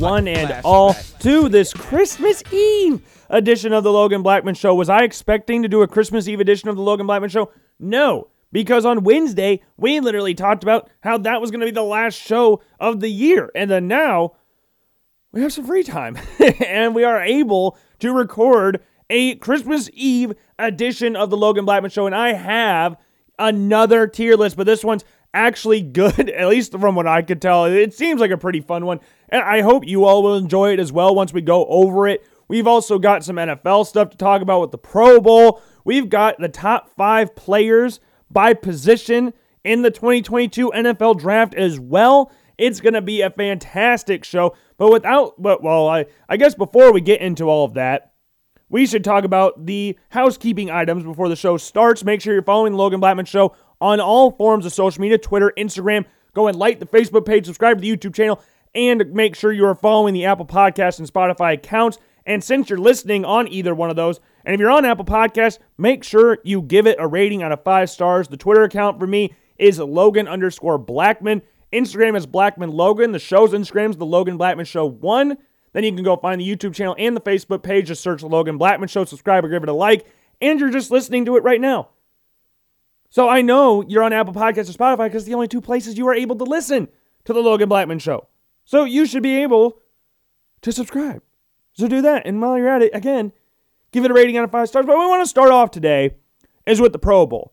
one and all, to this Christmas Eve edition of the Logan Blackman Show. Was I expecting to do a Christmas Eve edition of the Logan Blackman Show? No, because on Wednesday, we literally talked about how that was going to be the last show of the year. And then now, we have some free time, and we are able to record a Christmas Eve edition of the Logan Blackman Show. And I have another tier list, but this one's actually good, at least from what I could tell. It seems like a pretty fun one, and I hope you all will enjoy it as well once we go over it. We've also got some NFL stuff to talk about with the Pro Bowl. We've got the top five players by position in the 2022 NFL draft as well. It's going to be a fantastic show. But without, but well, I, I guess before we get into all of that, we should talk about the housekeeping items before the show starts. Make sure you're following the Logan Blackman Show on all forms of social media Twitter, Instagram. Go and like the Facebook page, subscribe to the YouTube channel, and make sure you are following the Apple Podcast and Spotify accounts. And since you're listening on either one of those, and if you're on Apple Podcasts, make sure you give it a rating out of five stars. The Twitter account for me is Logan underscore Blackman. Instagram is Blackman Logan. The show's Instagram is the Logan Blackman Show 1. Then you can go find the YouTube channel and the Facebook page. Just search the Logan Blackman Show, subscribe or give it a like. And you're just listening to it right now. So I know you're on Apple Podcasts or Spotify because the only two places you are able to listen to the Logan Blackman Show. So you should be able to subscribe. So do that. And while you're at it, again, give it a rating out of five stars. But we want to start off today is with the Pro Bowl.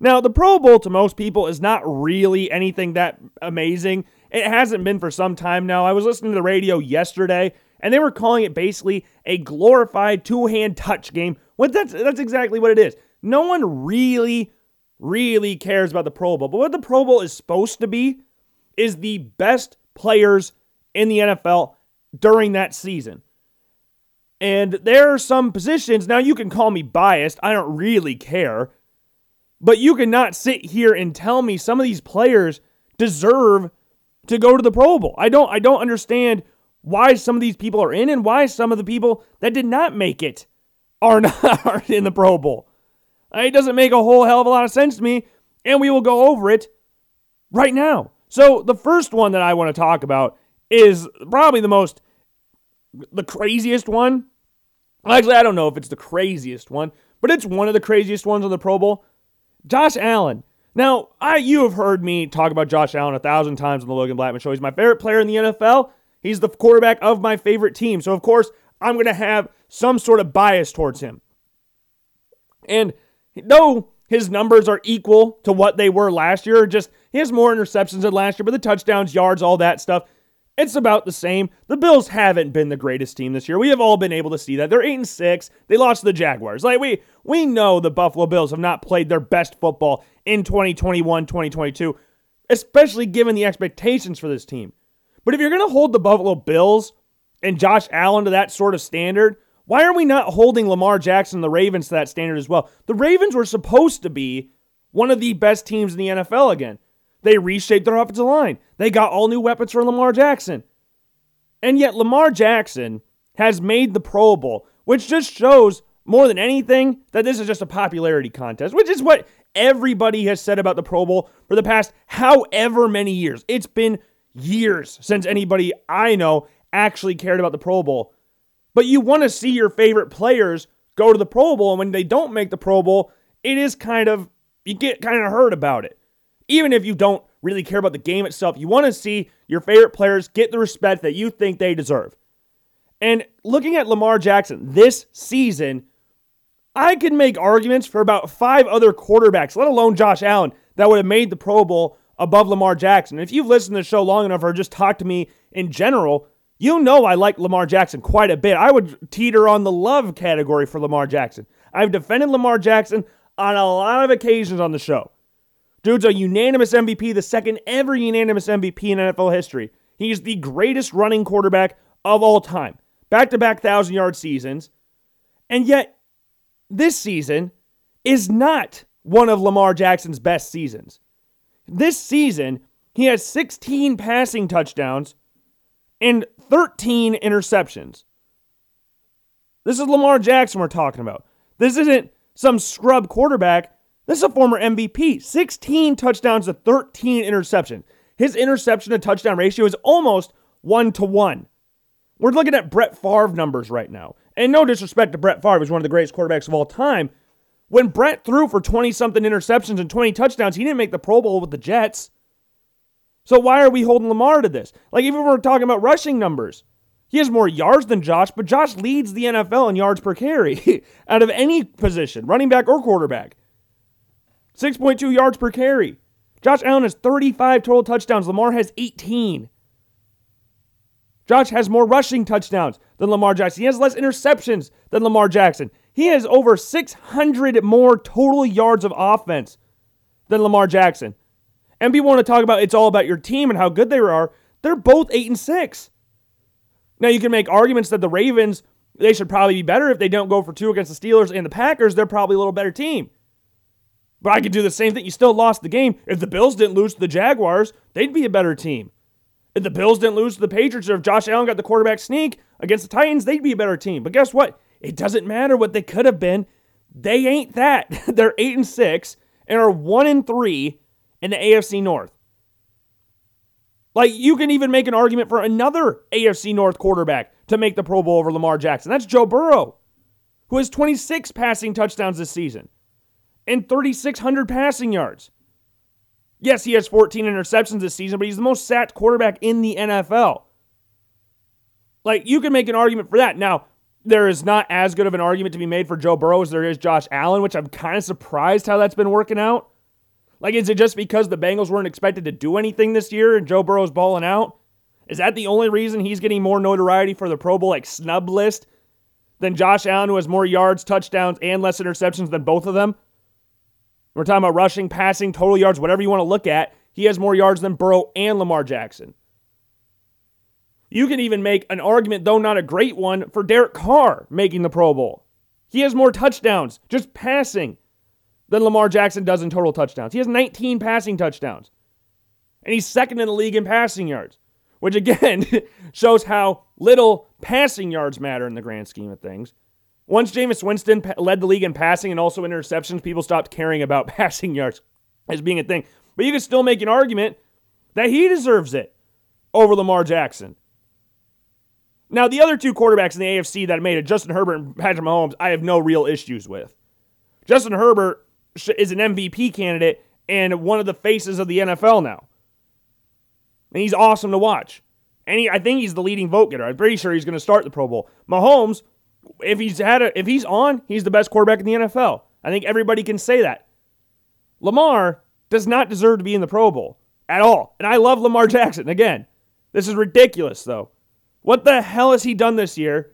Now, the Pro Bowl to most people is not really anything that amazing. It hasn't been for some time now. I was listening to the radio yesterday, and they were calling it basically a glorified two-hand touch game. What that's that's exactly what it is. No one really, really cares about the Pro Bowl. But what the Pro Bowl is supposed to be is the best players in the NFL during that season. And there are some positions, now you can call me biased, I don't really care. But you cannot sit here and tell me some of these players deserve to go to the Pro Bowl. I don't I don't understand why some of these people are in and why some of the people that did not make it are not in the Pro Bowl. It doesn't make a whole hell of a lot of sense to me, and we will go over it right now. So the first one that I want to talk about is probably the most the craziest one. Actually, I don't know if it's the craziest one, but it's one of the craziest ones on the Pro Bowl. Josh Allen. Now, I you have heard me talk about Josh Allen a thousand times on the Logan Blackman show. He's my favorite player in the NFL. He's the quarterback of my favorite team. So of course, I'm going to have some sort of bias towards him. And though his numbers are equal to what they were last year, just he has more interceptions than last year, but the touchdowns, yards, all that stuff, it's about the same. The Bills haven't been the greatest team this year. We have all been able to see that. They're 8 and 6. They lost to the Jaguars. Like we we know the Buffalo Bills have not played their best football in 2021, 2022, especially given the expectations for this team. But if you're going to hold the Buffalo Bills and Josh Allen to that sort of standard, why are we not holding Lamar Jackson and the Ravens to that standard as well? The Ravens were supposed to be one of the best teams in the NFL again. They reshaped their offensive line. They got all new weapons for Lamar Jackson. And yet, Lamar Jackson has made the Pro Bowl, which just shows more than anything that this is just a popularity contest, which is what everybody has said about the Pro Bowl for the past however many years. It's been years since anybody I know actually cared about the Pro Bowl. But you want to see your favorite players go to the Pro Bowl, and when they don't make the Pro Bowl, it is kind of, you get kind of hurt about it even if you don't really care about the game itself, you want to see your favorite players get the respect that you think they deserve. And looking at Lamar Jackson this season, I can make arguments for about five other quarterbacks, let alone Josh Allen, that would have made the Pro Bowl above Lamar Jackson. If you've listened to the show long enough or just talked to me in general, you know I like Lamar Jackson quite a bit. I would teeter on the love category for Lamar Jackson. I've defended Lamar Jackson on a lot of occasions on the show. Dude's a unanimous MVP, the second ever unanimous MVP in NFL history. He's the greatest running quarterback of all time. Back to back thousand yard seasons. And yet, this season is not one of Lamar Jackson's best seasons. This season, he has 16 passing touchdowns and 13 interceptions. This is Lamar Jackson we're talking about. This isn't some scrub quarterback. This is a former MVP. 16 touchdowns to 13 interceptions. His interception to touchdown ratio is almost one to one. We're looking at Brett Favre numbers right now. And no disrespect to Brett Favre, he's one of the greatest quarterbacks of all time. When Brett threw for 20 something interceptions and 20 touchdowns, he didn't make the Pro Bowl with the Jets. So why are we holding Lamar to this? Like, even when we're talking about rushing numbers, he has more yards than Josh, but Josh leads the NFL in yards per carry out of any position, running back or quarterback. 6.2 yards per carry. Josh Allen has 35 total touchdowns. Lamar has 18. Josh has more rushing touchdowns than Lamar Jackson. He has less interceptions than Lamar Jackson. He has over 600 more total yards of offense than Lamar Jackson. And people want to talk about it's all about your team and how good they are. They're both 8 and 6. Now you can make arguments that the Ravens they should probably be better if they don't go for two against the Steelers and the Packers. They're probably a little better team. But I could do the same thing. You still lost the game. If the Bills didn't lose to the Jaguars, they'd be a better team. If the Bills didn't lose to the Patriots or if Josh Allen got the quarterback sneak against the Titans, they'd be a better team. But guess what? It doesn't matter what they could have been. They ain't that. They're 8 and 6 and are 1 and 3 in the AFC North. Like you can even make an argument for another AFC North quarterback to make the Pro Bowl over Lamar Jackson. That's Joe Burrow, who has 26 passing touchdowns this season and 3,600 passing yards. Yes, he has 14 interceptions this season, but he's the most sacked quarterback in the NFL. Like, you can make an argument for that. Now, there is not as good of an argument to be made for Joe Burrow as there is Josh Allen, which I'm kind of surprised how that's been working out. Like, is it just because the Bengals weren't expected to do anything this year and Joe Burrow's balling out? Is that the only reason he's getting more notoriety for the Pro Bowl, like snub list, than Josh Allen, who has more yards, touchdowns, and less interceptions than both of them? We're talking about rushing, passing, total yards, whatever you want to look at. He has more yards than Burrow and Lamar Jackson. You can even make an argument, though not a great one, for Derek Carr making the Pro Bowl. He has more touchdowns, just passing, than Lamar Jackson does in total touchdowns. He has 19 passing touchdowns. And he's second in the league in passing yards, which again shows how little passing yards matter in the grand scheme of things. Once Jameis Winston led the league in passing and also interceptions, people stopped caring about passing yards as being a thing. But you can still make an argument that he deserves it over Lamar Jackson. Now, the other two quarterbacks in the AFC that made it, Justin Herbert and Patrick Mahomes, I have no real issues with. Justin Herbert is an MVP candidate and one of the faces of the NFL now. And he's awesome to watch. And he, I think he's the leading vote getter. I'm pretty sure he's going to start the Pro Bowl. Mahomes, if he's had a, if he's on, he's the best quarterback in the NFL. I think everybody can say that. Lamar does not deserve to be in the Pro Bowl at all. And I love Lamar Jackson. Again, this is ridiculous though. What the hell has he done this year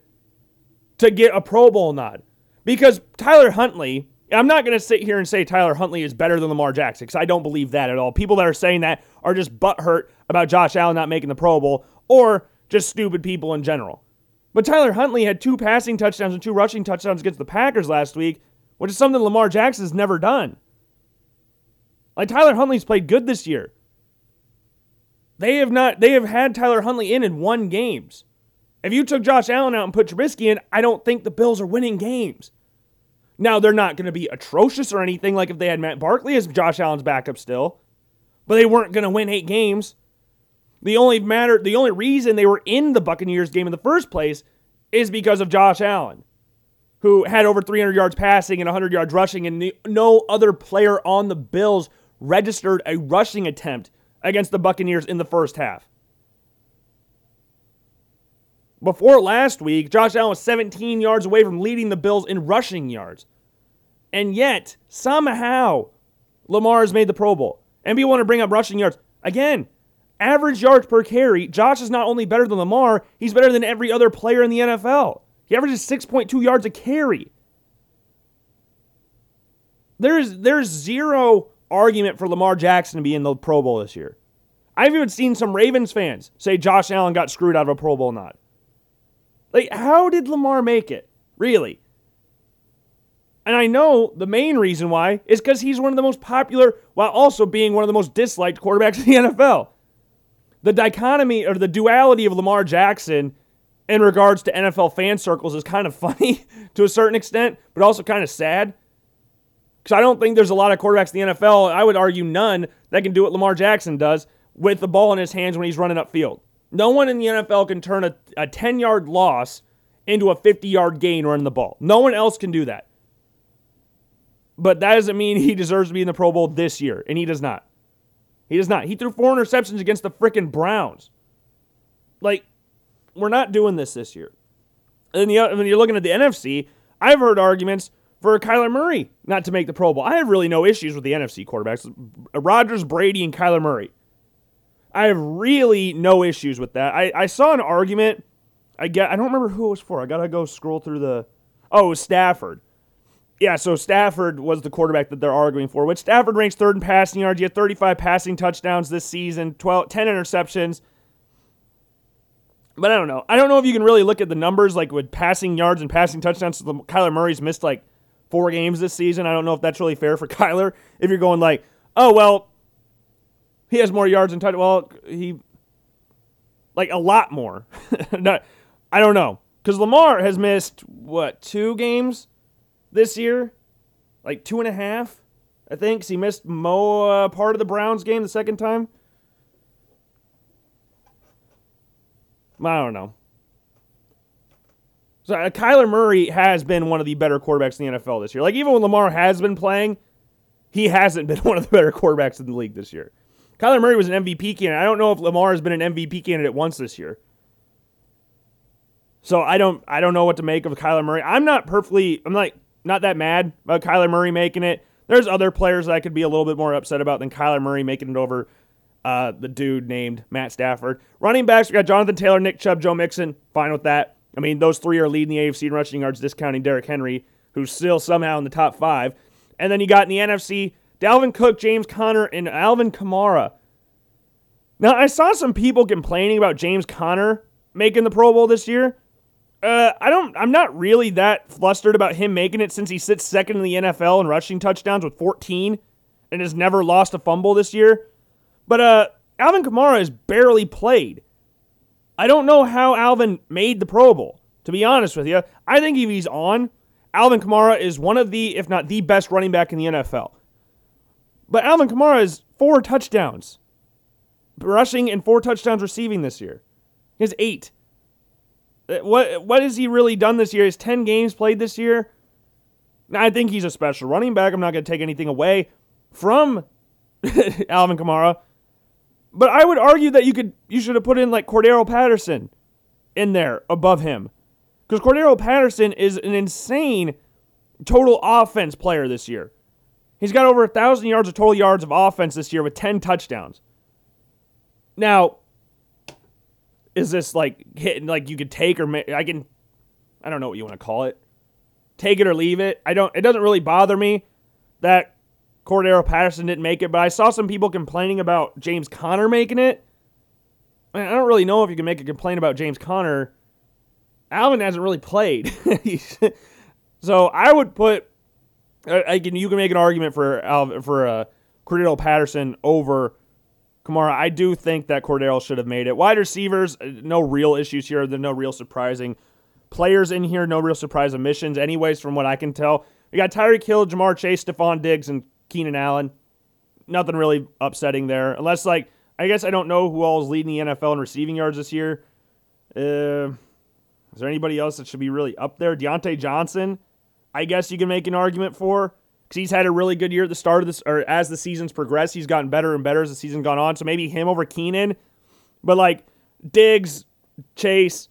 to get a Pro Bowl nod? Because Tyler Huntley, I'm not going to sit here and say Tyler Huntley is better than Lamar Jackson because I don't believe that at all. People that are saying that are just butthurt about Josh Allen not making the Pro Bowl or just stupid people in general. But Tyler Huntley had two passing touchdowns and two rushing touchdowns against the Packers last week, which is something Lamar Jackson has never done. Like Tyler Huntley's played good this year. They have not they have had Tyler Huntley in and won games. If you took Josh Allen out and put Trubisky in, I don't think the Bills are winning games. Now they're not going to be atrocious or anything like if they had Matt Barkley as Josh Allen's backup still, but they weren't going to win 8 games. The only matter, the only reason they were in the Buccaneers game in the first place is because of Josh Allen, who had over 300 yards passing and 100 yards rushing, and no other player on the Bills registered a rushing attempt against the Buccaneers in the first half. Before last week, Josh Allen was 17 yards away from leading the Bills in rushing yards. And yet, somehow, Lamar has made the Pro Bowl. And people want to bring up rushing yards. Again, average yards per carry, Josh is not only better than Lamar, he's better than every other player in the NFL. He averages 6.2 yards a carry. There's there's zero argument for Lamar Jackson to be in the Pro Bowl this year. I've even seen some Ravens fans say Josh Allen got screwed out of a Pro Bowl nod. Like, how did Lamar make it? Really? And I know the main reason why is because he's one of the most popular while also being one of the most disliked quarterbacks in the NFL the dichotomy or the duality of Lamar Jackson in regards to NFL fan circles is kind of funny to a certain extent, but also kind of sad. Because I don't think there's a lot of quarterbacks in the NFL, I would argue none, that can do what Lamar Jackson does, with the ball in his hands when he's running upfield. No one in the NFL can turn a, a 10 yard loss into a 50 yard gain running the ball. No one else can do that. But that doesn't mean he deserves to be in the Pro Bowl this year, and he does not. He does not. He threw four interceptions against the freaking Browns. Like, we're not doing this this year. And the, when you're looking at the NFC, I've heard arguments for Kyler Murray not to make the Pro Bowl. I have really no issues with the NFC quarterbacks. Rodgers, Brady, and Kyler Murray. I have really no issues with that. I, I saw an argument. I get I don't remember who it was for. I gotta go scroll through the Oh, Stafford. Yeah, so Stafford was the quarterback that they're arguing for, which Stafford ranks third in passing yards. He had 35 passing touchdowns this season, 12, 10 interceptions. But I don't know. I don't know if you can really look at the numbers like with passing yards and passing touchdowns. Kyler Murray's missed like four games this season. I don't know if that's really fair for Kyler. If you're going like, oh well, he has more yards and touch. Well, he like a lot more. I don't know because Lamar has missed what two games this year, like two and a half. I think he missed Mo uh, part of the Browns game the second time. I don't know. So uh, Kyler Murray has been one of the better quarterbacks in the NFL this year. Like even when Lamar has been playing, he hasn't been one of the better quarterbacks in the league this year. Kyler Murray was an MVP candidate. I don't know if Lamar has been an MVP candidate once this year. So I don't I don't know what to make of Kyler Murray. I'm not perfectly I'm like not that mad about Kyler Murray making it. There's other players that I could be a little bit more upset about than Kyler Murray making it over uh, the dude named Matt Stafford. Running backs, we got Jonathan Taylor, Nick Chubb, Joe Mixon. Fine with that. I mean, those three are leading the AFC in rushing yards, discounting Derrick Henry, who's still somehow in the top five. And then you got in the NFC, Dalvin Cook, James Conner, and Alvin Kamara. Now, I saw some people complaining about James Conner making the Pro Bowl this year. Uh, I don't. I'm not really that flustered about him making it since he sits second in the NFL in rushing touchdowns with 14, and has never lost a fumble this year. But uh, Alvin Kamara has barely played. I don't know how Alvin made the Pro Bowl, to be honest with you. I think if he's on, Alvin Kamara is one of the, if not the best running back in the NFL. But Alvin Kamara has four touchdowns rushing and four touchdowns receiving this year. He has eight. What what has he really done this year? He's 10 games played this year. I think he's a special running back. I'm not going to take anything away from Alvin Kamara. But I would argue that you could you should have put in like Cordarrelle Patterson in there above him. Because Cordarrelle Patterson is an insane total offense player this year. He's got over a thousand yards of total yards of offense this year with 10 touchdowns. Now, is this like hitting like you could take or I can I don't know what you want to call it. Take it or leave it. I don't it doesn't really bother me that Cordarrelle Patterson didn't make it, but I saw some people complaining about James Conner making it. I don't really know if you can make a complaint about James Conner. Alvin hasn't really played. so I would put I can you can make an argument for Alvin for uh, Cordarrelle Patterson over Kamara. I do think that Cordero should have made it. Wide receivers, uh, no real issues here. There's no real surprising players in here. No real surprise omissions, anyways, from what I can tell. We got Tyreek Hill, Ja'Marr Chase, Stefon Diggs, and Keenan Allen. Nothing really upsetting there, unless like I guess I don't know who all is leading the NFL in receiving yards this year. Uh, is there anybody else that should be really up there? Diontae Johnson, I guess you can make an argument for because he's had a really good year at the start of this, or as the season's progressed, he's gotten better and better as the season gone on. So maybe him over Keenan, but like Diggs, Chase,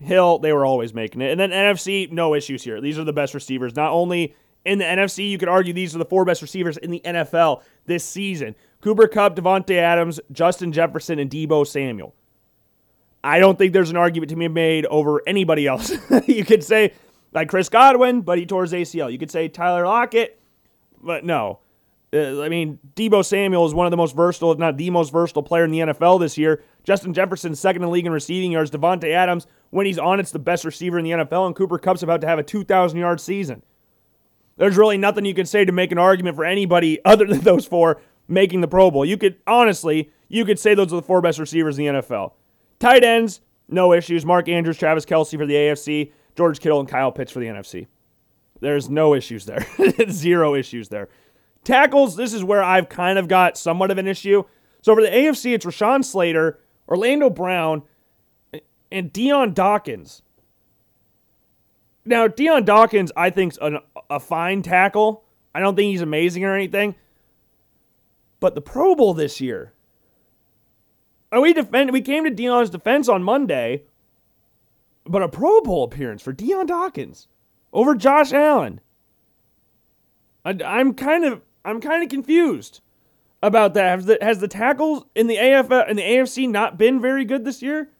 Hill, they were always making it. And then NFC, no issues here. These are the best receivers. Not only in the NFC, you could argue these are the four best receivers in the NFL this season. Cooper Kupp, Davante Adams, Justin Jefferson, and Deebo Samuel. I don't think there's an argument to be made over anybody else. you could say like Chris Godwin, but he tore his ACL. You could say Tyler Lockett, but no. Uh, I mean, Deebo Samuel is one of the most versatile, if not the most versatile player in the NFL this year. Justin Jefferson, second in league in receiving yards. Davante Adams, when he's on, it's the best receiver in the NFL. And Cooper Kupp's about to have a 2,000 yard season. There's really nothing you can say to make an argument for anybody other than those four making the Pro Bowl. You could, honestly, you could say those are the four best receivers in the NFL. Tight ends, no issues. Mark Andrews, Travis Kelce for the AFC. George Kittle and Kyle Pitts for the NFC. There's no issues there. Zero issues there. Tackles, this is where I've kind of got somewhat of an issue. So for the AFC, it's Rashawn Slater, Orlando Brown, and Dion Dawkins. Now, Dion Dawkins, I think, is a fine tackle. I don't think he's amazing or anything. But the Pro Bowl this year, and we defend, we came to Dion's defense on Monday, but a Pro Bowl appearance for Dion Dawkins over Josh Allen. I, I'm kind of I'm kind of confused about that. Has the, has the tackles in the AFL in the AFC not been very good this year?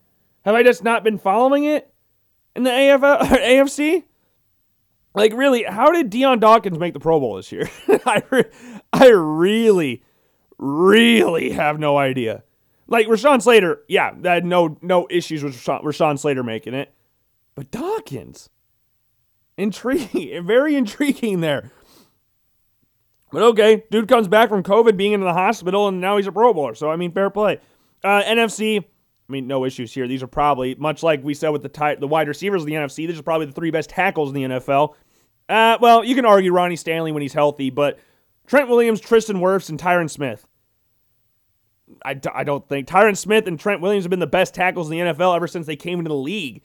Have I just not been following it in the AFL AFC? Like really, how did Dion Dawkins make the Pro Bowl this year? I re- I really really have no idea. Like Rashawn Slater, yeah, that had no no issues with Rashawn, Rashawn Slater making it, but Dawkins, intriguing, very intriguing there. But okay, dude comes back from COVID, being in the hospital, and now he's a Pro Bowler. So I mean, fair play. Uh, NFC, I mean, no issues here. These are probably much like we said with the tight, the wide receivers of the NFC. These are probably the three best tackles in the NFL. Uh, well, you can argue Ronnie Stanley when he's healthy, but Trent Williams, Tristan Wirfs, and Tyron Smith. I, I don't think Tyron Smith and Trent Williams have been the best tackles in the NFL ever since they came into the league.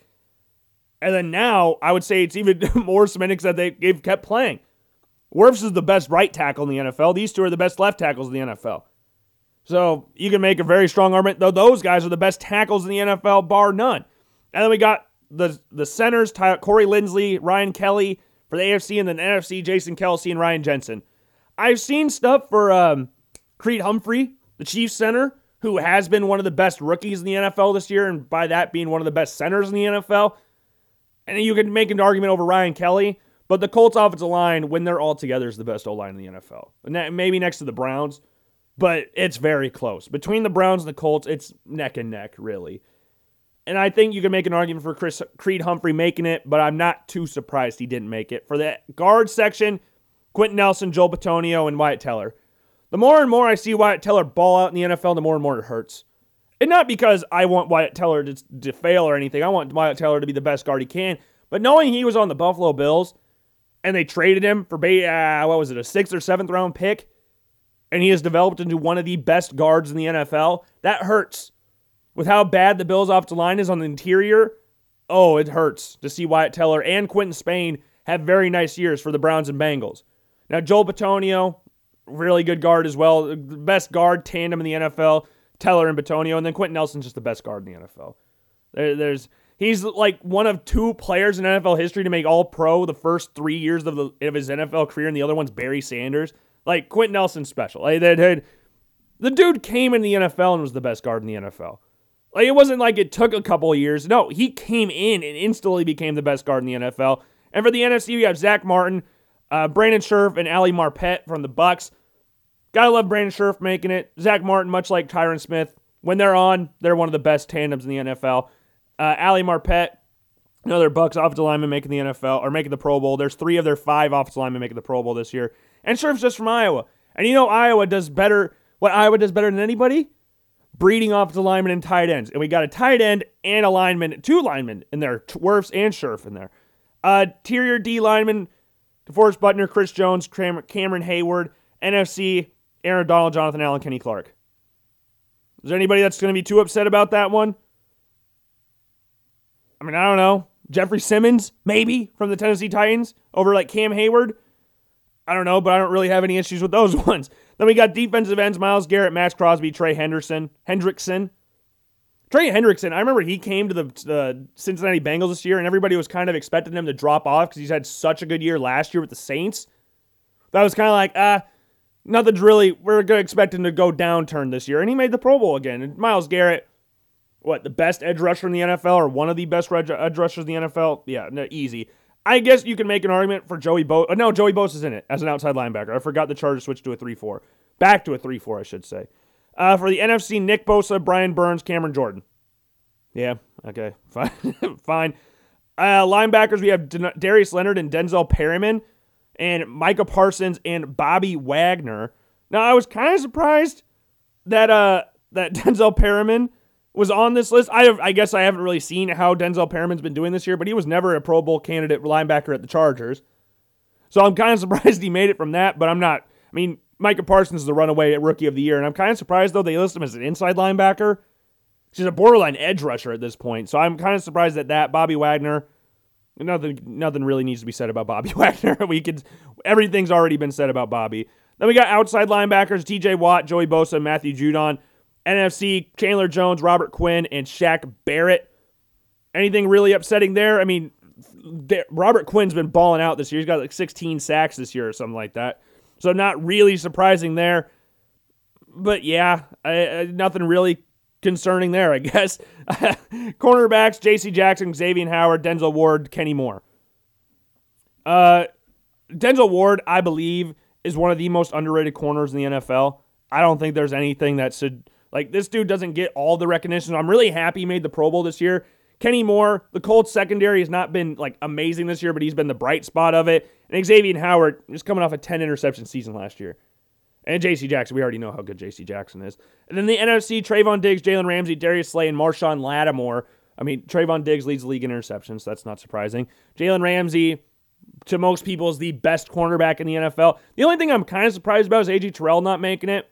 And then now, I would say it's even more cemented that they, they've kept playing. Wirfs is the best right tackle in the NFL. These two are the best left tackles in the NFL. So you can make a very strong argument, though those guys are the best tackles in the NFL, bar none. And then we got the the centers, Corey Linsley, Ryan Kelly for the AFC, and then NFC, Jason Kelce and Ryan Jensen. I've seen stuff for um, Creed Humphrey, the Chiefs center, who has been one of the best rookies in the NFL this year, and by that being one of the best centers in the NFL. And you can make an argument over Ryan Kelly. But the Colts offensive line, when they're all together, is the best O line in the NFL. Maybe next to the Browns, but it's very close. Between the Browns and the Colts, it's neck and neck, really. And I think you can make an argument for Chris Creed Humphrey making it, but I'm not too surprised he didn't make it. For the guard section, Quenton Nelson, Joel Bitonio, and Wyatt Teller. The more and more I see Wyatt Teller ball out in the NFL, the more and more it hurts. And not because I want Wyatt Teller to, to fail or anything. I want Wyatt Teller to be the best guard he can. But knowing he was on the Buffalo Bills and they traded him for uh, what was it, a sixth or seventh round pick, and he has developed into one of the best guards in the NFL. That hurts. With how bad the Bills' offensive line is on the interior, oh, it hurts to see Wyatt Teller and Quinton Spain have very nice years for the Browns and Bengals. Now, Joel Bitonio, really good guard as well. The best guard tandem in the NFL, Teller and Bitonio, And then Quenton Nelson's just the best guard in the NFL. There, there's He's like one of two players in NFL history to make All Pro the first three years of, the, of his NFL career, and the other one's Barry Sanders. Like Quenton Nelson's special. Like, that, that, the dude came in the NFL and was the best guard in the NFL. Like it wasn't like it took a couple years. No, he came in and instantly became the best guard in the NFL. And for the NFC, we have Zach Martin, uh, Brandon Scherff, and Ali Marpet from the Bucs. Gotta love Brandon Scherff making it. Zach Martin, much like Tyron Smith, when they're on, they're one of the best tandems in the NFL. Uh, Ali Marpet, another Bucs offensive lineman making the NFL or making the Pro Bowl. There's three of their five offensive linemen making the Pro Bowl this year. And Scherff's just from Iowa. And you know Iowa does better. What Iowa does better than anybody? Breeding offensive linemen and tight ends. And we got a tight end and a lineman, two linemen in there, Wirfs and Scherff in there. Uh, interior D lineman, DeForest Buckner, Chris Jones, Cameron Heyward. NFC, Aaron Donald, Jonathan Allen, Kenny Clark. Is there anybody that's going to be too upset about that one? I mean, I don't know. Jeffrey Simmons, maybe from the Tennessee Titans over like Cam Heyward. I don't know, but I don't really have any issues with those ones. Then we got defensive ends Myles Garrett, Maxx Crosby, Trey Henderson, Hendrickson. Trey Hendrickson, I remember he came to the, the Cincinnati Bengals this year, and everybody was kind of expecting him to drop off because he's had such a good year last year with the Saints. That was kind of like, ah, nothing's really, we're to expect him to go downturn this year. And he made the Pro Bowl again. And Myles Garrett, what the best edge rusher in the NFL or one of the best edge rushers in the NFL? Yeah, no, easy. I guess you can make an argument for Joey Bo. Uh, no, Joey Bosa is in it as an outside linebacker. I forgot the Chargers switched to a three-four, back to a three-four, I should say. Uh, for the NFC, Nick Bosa, Brian Burns, Cameron Jordan. Yeah, okay, fine, fine. Uh, linebackers, we have Darius Leonard and Denzel Perryman, and Micah Parsons and Bobby Wagner. Now, I was kind of surprised that uh that Denzel Perryman was on this list. I have, I guess I haven't really seen how Denzel Perryman's been doing this year, but he was never a Pro Bowl candidate linebacker at the Chargers. So I'm kind of surprised he made it from that, but I'm not. I mean, Micah Parsons is the runaway rookie of the year, and I'm kind of surprised though they list him as an inside linebacker. She's a borderline edge rusher at this point, so I'm kind of surprised at that. Bobby Wagner, nothing, nothing really needs to be said about Bobby Wagner. we could, everything's already been said about Bobby. Then we got outside linebackers: T.J. Watt, Joey Bosa, Matthew Judon. NFC: Chandler Jones, Robert Quinn, and Shaq Barrett. Anything really upsetting there? I mean, Robert Quinn's been balling out this year. He's got like 16 sacks this year or something like that. So not really surprising there. But yeah, I, I, nothing really concerning there, I guess. Cornerbacks: J.C. Jackson, Xavier Howard, Denzel Ward, Kenny Moore. Uh, Denzel Ward, I believe, is one of the most underrated corners in the NFL. I don't think there's anything that should like this dude doesn't get all the recognition. I'm really happy he made the Pro Bowl this year. Kenny Moore, the Colts secondary has not been like amazing this year, but he's been the bright spot of it. And Xavier Howard is coming off a 10 interception season last year. And J.C. Jackson, we already know how good J.C. Jackson is. And then the NFC, Trevon Diggs, Jalen Ramsey, Darius Slay, and Marshon Lattimore. I mean, Trevon Diggs leads league in interceptions. So that's not surprising. Jalen Ramsey, to most people, is the best cornerback in the NFL. The only thing I'm kind of surprised about is A.J. Terrell not making it.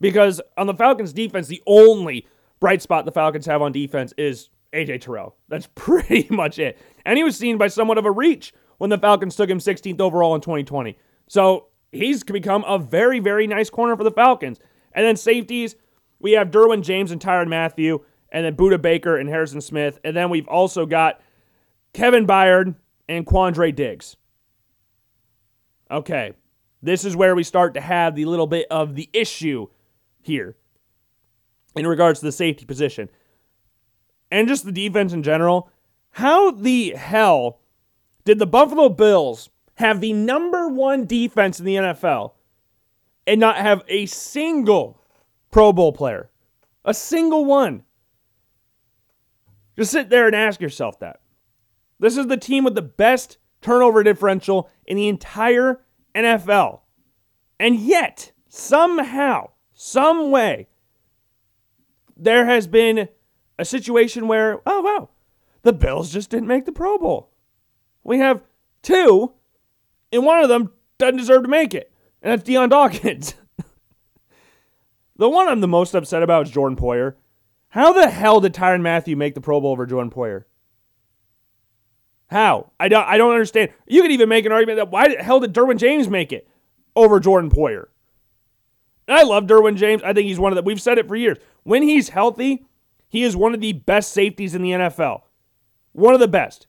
Because on the Falcons defense, the only bright spot the Falcons have on defense is AJ Terrell. That's pretty much it. And he was seen by somewhat of a reach when the Falcons took him 16th overall in 2020. So he's become a very, very nice corner for the Falcons. And then safeties, we have Derwin James and Tyrann Mathieu, and then Budda Baker and Harrison Smith. And then we've also got Kevin Byard and Quandre Diggs. Okay, this is where we start to have the little bit of the issue here in regards to the safety position and just the defense in general. How the hell did the Buffalo Bills have the number one defense in the NFL and not have a single Pro Bowl player? A single one. Just sit there and ask yourself that. This is the team with the best turnover differential in the entire NFL. And yet, somehow, some way, there has been a situation where, oh, wow, the Bills just didn't make the Pro Bowl. We have two, and one of them doesn't deserve to make it, and that's Dion Dawkins. the one I'm the most upset about is Jordan Poyer. How the hell did Tyrann Mathieu make the Pro Bowl over Jordan Poyer? How? I don't I don't understand. You could even make an argument that why the hell did Derwin James make it over Jordan Poyer? I love Derwin James. I think he's one of the, we've said it for years. When he's healthy, he is one of the best safeties in the NFL. One of the best.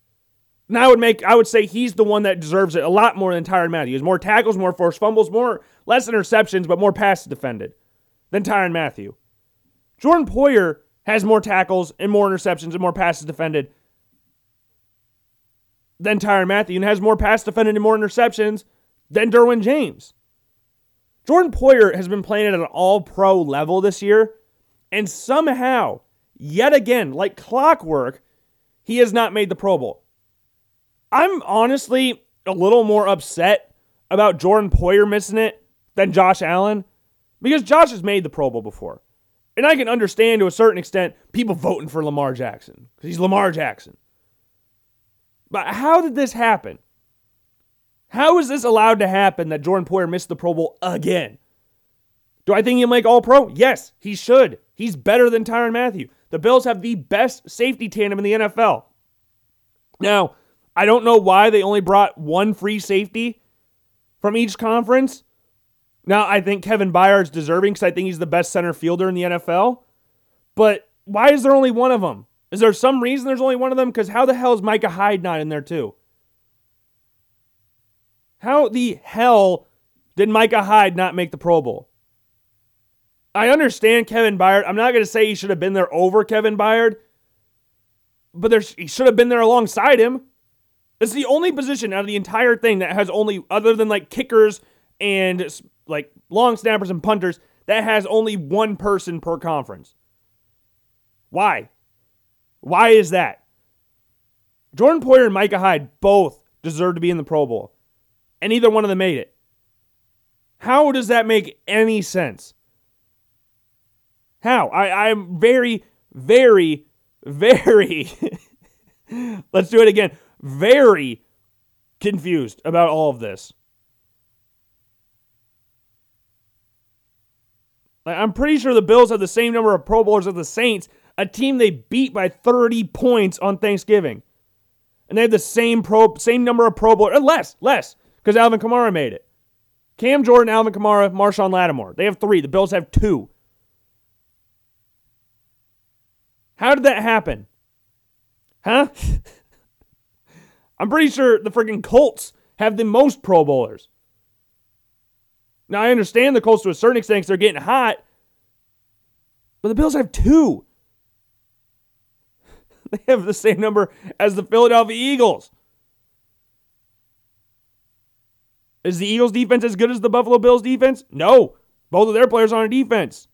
And I would make, I would say he's the one that deserves it a lot more than Tyrann Mathieu. He has more tackles, more forced fumbles, more, less interceptions, but more passes defended than Tyrann Mathieu. Jordan Poyer has more tackles and more interceptions and more passes defended than Tyrann Mathieu and has more pass defended and more interceptions than Derwin James. Jordan Poyer has been playing at an all pro level this year, and somehow, yet again, like clockwork, he has not made the Pro Bowl. I'm honestly a little more upset about Jordan Poyer missing it than Josh Allen because Josh has made the Pro Bowl before. And I can understand to a certain extent people voting for Lamar Jackson because he's Lamar Jackson. But how did this happen? How is this allowed to happen that Jordan Poyer missed the Pro Bowl again? Do I think he'll make All Pro? Yes, he should. He's better than Tyrann Mathieu. The Bills have the best safety tandem in the NFL. Now, I don't know why they only brought one free safety from each conference. Now, I think Kevin Byard's deserving because I think he's the best center fielder in the NFL. But why is there only one of them? Is there some reason there's only one of them? Because how the hell is Micah Hyde not in there too? How the hell did Micah Hyde not make the Pro Bowl? I understand Kevin Byard. I'm not going to say he should have been there over Kevin Byard, but there's, he should have been there alongside him. It's the only position out of the entire thing that has only, other than like kickers and like long snappers and punters, that has only one person per conference. Why? Why is that? Jordan Poyer and Micah Hyde both deserve to be in the Pro Bowl and neither one of them made it. How does that make any sense? How? I, I'm very, very, very, let's do it again, very confused about all of this. Like, I'm pretty sure the Bills have the same number of Pro Bowlers as the Saints, a team they beat by 30 points on Thanksgiving. And they have the same pro same number of Pro Bowlers, uh, less, less, because Alvin Kamara made it. Cam Jordan, Alvin Kamara, Marshon Lattimore. They have three. The Bills have two. How did that happen? Huh? I'm pretty sure the freaking Colts have the most Pro Bowlers. Now, I understand the Colts to a certain extent because they're getting hot, but the Bills have two. They have the same number as the Philadelphia Eagles. Is the Eagles defense as good as the Buffalo Bills defense? No. Both of their players are on defense.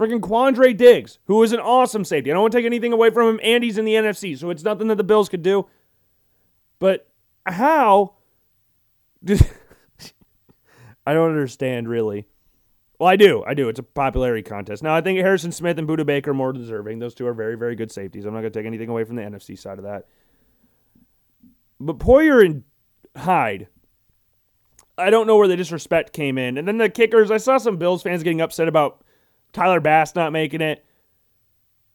Freaking Quandre Diggs, who is an awesome safety. I don't want to take anything away from him. Andy's in the NFC, so it's nothing that the Bills could do. But how I don't understand really. Well, I do. I do. It's a popularity contest. Now, I think Harrison Smith and Budda Baker are more deserving. Those two are very, very good safeties. I'm not going to take anything away from the NFC side of that. But Poyer and Hyde, I don't know where the disrespect came in. And then the kickers, I saw some Bills fans getting upset about Tyler Bass not making it.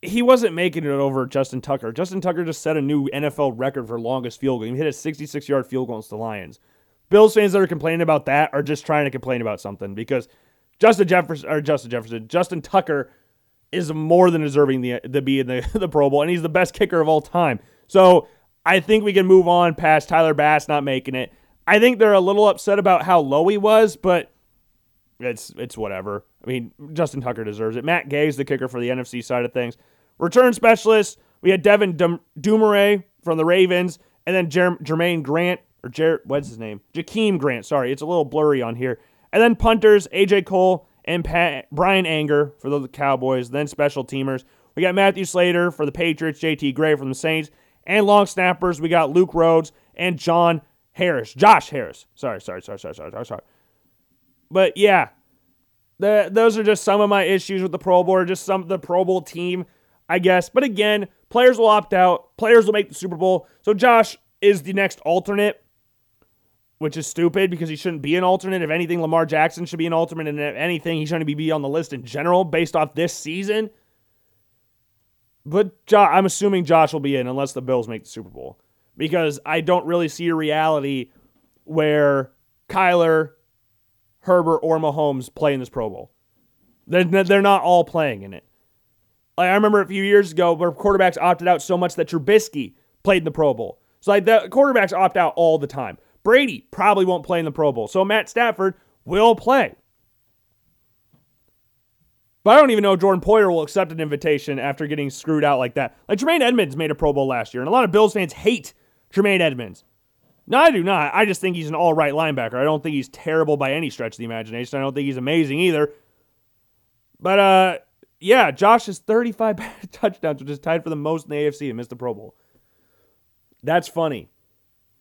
He wasn't making it over Justin Tucker. Justin Tucker just set a new NFL record for longest field goal. He hit a 66 yard field goal against the Lions. Bills fans that are complaining about that are just trying to complain about something because Justin Jefferson or Justin Jefferson, Justin Tucker is more than deserving the to be in the, the Pro Bowl, and he's the best kicker of all time. So I think we can move on past Tyler Bass not making it. I think they're a little upset about how low he was, but it's it's whatever. I mean, Justin Tucker deserves it. Matt Gay is the kicker for the NFC side of things. Return specialist, we had Devin Dum- from the Ravens, and then Jer- Jermaine Grant or Jer- what's his name? Jakeem Grant. Sorry, it's a little blurry on here. And then punters, AJ Cole and Pat- Bryan Anger for the Cowboys. Then special teamers, we got Matthew Slater for the Patriots, JT Gray from the Saints, and long snappers, we got Luke Rhodes and John Harris, Josh Harris. Sorry, sorry, sorry, sorry, sorry, sorry, sorry. But yeah, the, those are just some of my issues with the Pro Bowl, or just some of the Pro Bowl team, I guess. But again, players will opt out. Players will make the Super Bowl. So Josh is the next alternate, which is stupid because he shouldn't be an alternate. If anything, Lamar Jackson should be an alternate, and if anything, he shouldn't be on the list in general based off this season. But jo- I'm assuming Josh will be in unless the Bills make the Super Bowl because I don't really see a reality where Kyler, Herbert, or Mahomes play in this Pro Bowl. They're, they're not all playing in it. Like I remember a few years ago where quarterbacks opted out so much that Trubisky played in the Pro Bowl. So like the quarterbacks opt out all the time. Brady probably won't play in the Pro Bowl. So Matt Stafford will play. But I don't even know Jordan Poyer will accept an invitation after getting screwed out like that. Like Jermaine Edmunds made a Pro Bowl last year, and a lot of Bills fans hate Jermaine Edmunds. No, I do not. I just think he's an all right linebacker. I don't think he's terrible by any stretch of the imagination. I don't think he's amazing either. But uh, yeah, Josh has 35 touchdowns, which is tied for the most in the AFC and missed the Pro Bowl. That's funny.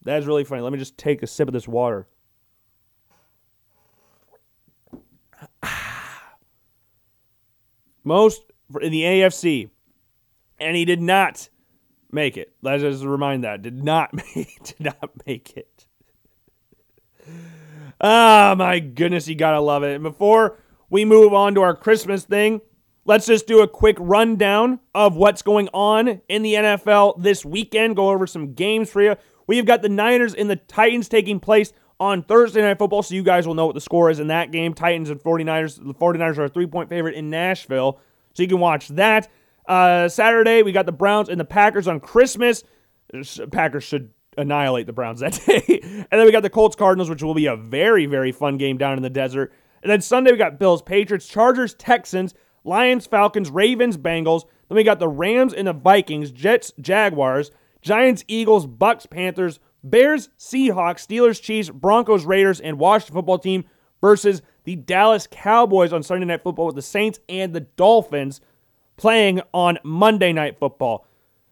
That is really funny. Let me just take a sip of this water. Most in the AFC, and he did not make it. Let's just remind that did not make, did not make it. Ah, my goodness, you gotta love it. And before we move on to our Christmas thing, let's just do a quick rundown of what's going on in the NFL this weekend. Go over some games for you. We've got the Niners and the Titans taking place on Thursday Night Football, so you guys will know what the score is in that game. Titans and 49ers. The 49ers are a three point favorite in Nashville, so you can watch that. Uh, Saturday, we got the Browns and the Packers on Christmas. Packers should annihilate the Browns that day. and then we got the Colts Cardinals, which will be a very, very fun game down in the desert. And then Sunday, we got Bills, Patriots, Chargers, Texans, Lions, Falcons, Ravens, Bengals. Then we got the Rams and the Vikings, Jets, Jaguars, Giants, Eagles, Bucs, Panthers, Bears, Seahawks, Steelers, Chiefs, Broncos, Raiders, and Washington football team versus the Dallas Cowboys on Sunday Night Football with the Saints and the Dolphins playing on Monday Night Football.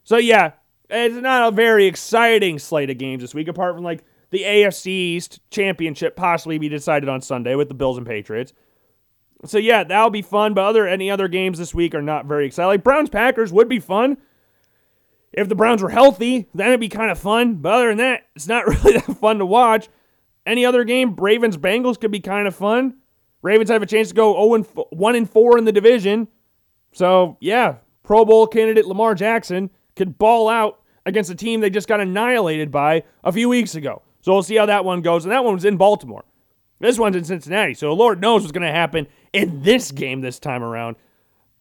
So, yeah, it's not a very exciting slate of games this week, apart from like the AFC East championship possibly be decided on Sunday with the Bills and Patriots. So, yeah, that'll be fun, but other any other games this week are not very exciting. Like Browns Packers would be fun if the Browns were healthy, then it'd be kind of fun. But other than that, it's not really that fun to watch. Any other game, Ravens Bengals could be kind of fun. Ravens have a chance to go 0 and 1 and 4 in the division. So, yeah, Pro Bowl candidate Lamar Jackson could ball out against a team they just got annihilated by a few weeks ago. So we'll see how that one goes. And that one was in Baltimore. This one's in Cincinnati. So Lord knows what's going to happen in this game this time around.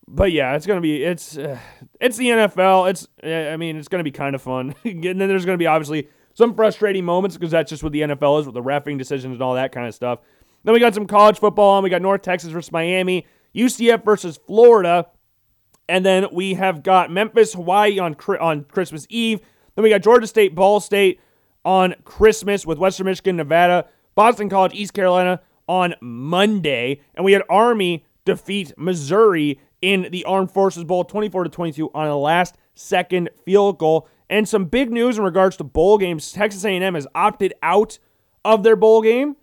But yeah, it's going to be it's uh, it's the NFL. It's I mean, it's going to be kind of fun. and then there's going to be obviously some frustrating moments because that's just what the NFL is with the refing decisions and all that kind of stuff. Then we got some college football on. We got North Texas versus Miami, UCF versus Florida. And then we have got Memphis, Hawaii on on Christmas Eve. Then we got Georgia State, Ball State on Christmas with Western Michigan, Nevada, Boston College, East Carolina on Monday, and we had Army defeat Missouri in the Armed Forces Bowl 24 to 22 on a last second field goal. And some big news in regards to bowl games. Texas A&M has opted out of their bowl game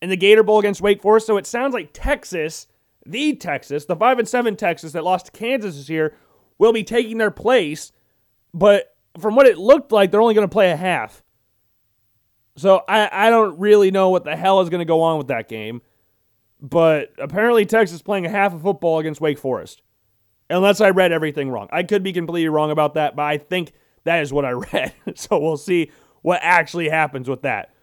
in the Gator Bowl against Wake Forest. So it sounds like Texas the Texas, the 5 and 7 Texas that lost to Kansas this year, will be taking their place. But from what it looked like, they're only going to play a half. So I, I don't really know what the hell is going to go on with that game. But apparently, Texas playing a half of football against Wake Forest. Unless I read everything wrong. I could be completely wrong about that, but I think that is what I read. so we'll see what actually happens with that.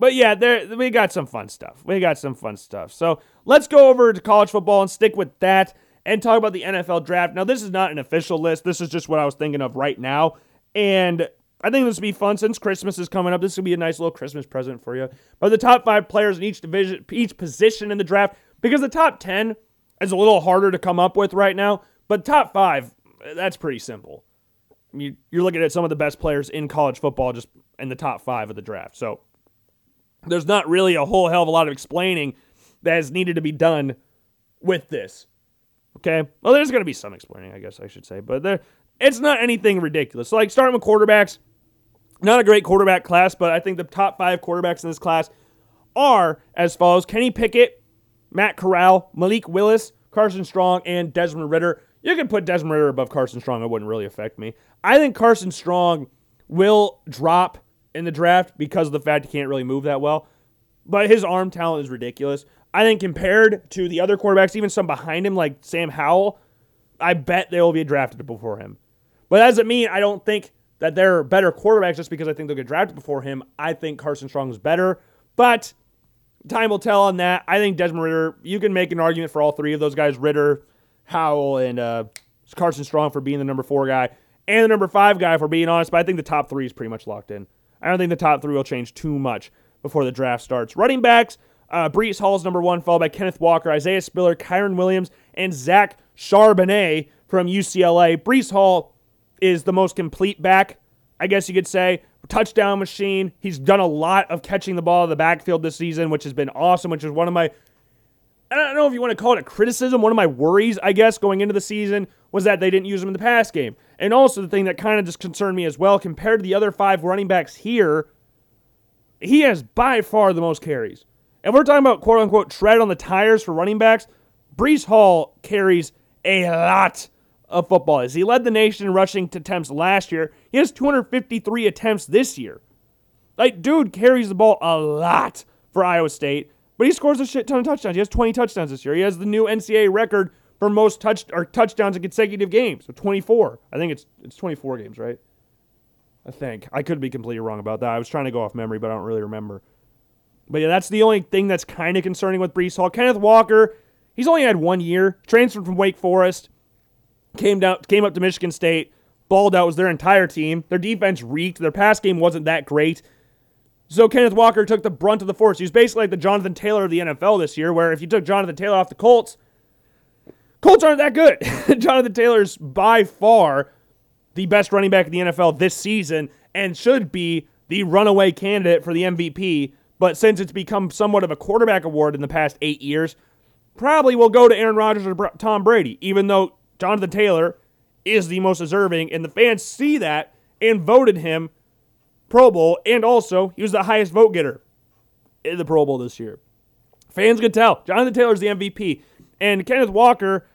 But yeah, there we got some fun stuff. We got some fun stuff. So let's go over to college football and stick with that and talk about the NFL draft. Now, this is not an official list. This is just what I was thinking of right now. And I think this will be fun since Christmas is coming up. This will be a nice little Christmas present for you. But the top five players in each division, each position in the draft, because the top 10 is a little harder to come up with right now. But top five, that's pretty simple. you're looking at some of the best players in college football just in the top five of the draft. So there's not really a whole hell of a lot of explaining that is needed to be done with this. Okay? Well, there's going to be some explaining, I guess I should say, but there it's not anything ridiculous. So, like starting with quarterbacks, not a great quarterback class, but I think the top five quarterbacks in this class are as follows Kenny Pickett, Matt Corral, Malik Willis, Carson Strong, and Desmond Ridder. You can put Desmond Ridder above Carson Strong, it wouldn't really affect me. I think Carson Strong will drop in the draft because of the fact he can't really move that well. But his arm talent is ridiculous. I think compared to the other quarterbacks, even some behind him like Sam Howell, I bet they will be drafted before him. But that doesn't mean I don't think that they're better quarterbacks just because I think they'll get drafted before him. I think Carson Strong is better. But time will tell on that. I think Desmond Ridder, you can make an argument for all three of those guys Ridder, Howell, and uh, Carson Strong for being the number four guy and the number five guy, for being honest. But I think the top three is pretty much locked in. I don't think the top three will change too much before the draft starts. Running backs, uh, Hall is number one, followed by Kenneth Walker, Isaiah Spiller, Kyren Williams, and Zach Charbonnet from UCLA. Breece Hall is the most complete back, I guess you could say. Touchdown machine. He's done a lot of catching the ball in the backfield this season, which has been awesome, which is one of my I don't know if you want to call it a criticism. One of my worries, I guess, going into the season was that they didn't use him in the pass game. And also the thing that kind of just concerned me as well, compared to the other five running backs here, he has by far the most carries. And we're talking about quote unquote tread on the tires for running backs. Breece Hall carries a lot of football. As he led the nation in rushing attempts last year, he has 253 attempts this year. Like, dude carries the ball a lot for Iowa State, but he scores a shit ton of touchdowns. He has 20 touchdowns this year. He has the new NCAA record for most touch or touchdowns in consecutive games. So 24. I think it's it's 24 games, right? I think. I could be completely wrong about that. I was trying to go off memory, but I don't really remember. But yeah, that's the only thing that's kind of concerning with Breece Hall. Kenneth Walker, he's only had one year. Transferred from Wake Forest, came down, came up to Michigan State, balled out was their entire team. Their defense reeked. Their pass game wasn't that great. So Kenneth Walker took the brunt of the force. He was basically like the Jonathan Taylor of the NFL this year, where if you took Jonathan Taylor off the Colts, Colts aren't that good. Jonathan Taylor's by far the best running back in the NFL this season and should be the runaway candidate for the MVP. But since it's become somewhat of a quarterback award in the past eight years, probably will go to Aaron Rodgers or Tom Brady, even though Jonathan Taylor is the most deserving, and the fans see that and voted him Pro Bowl, and also he was the highest vote getter in the Pro Bowl this year. Fans could tell Jonathan Taylor's the MVP, and Kenneth Walker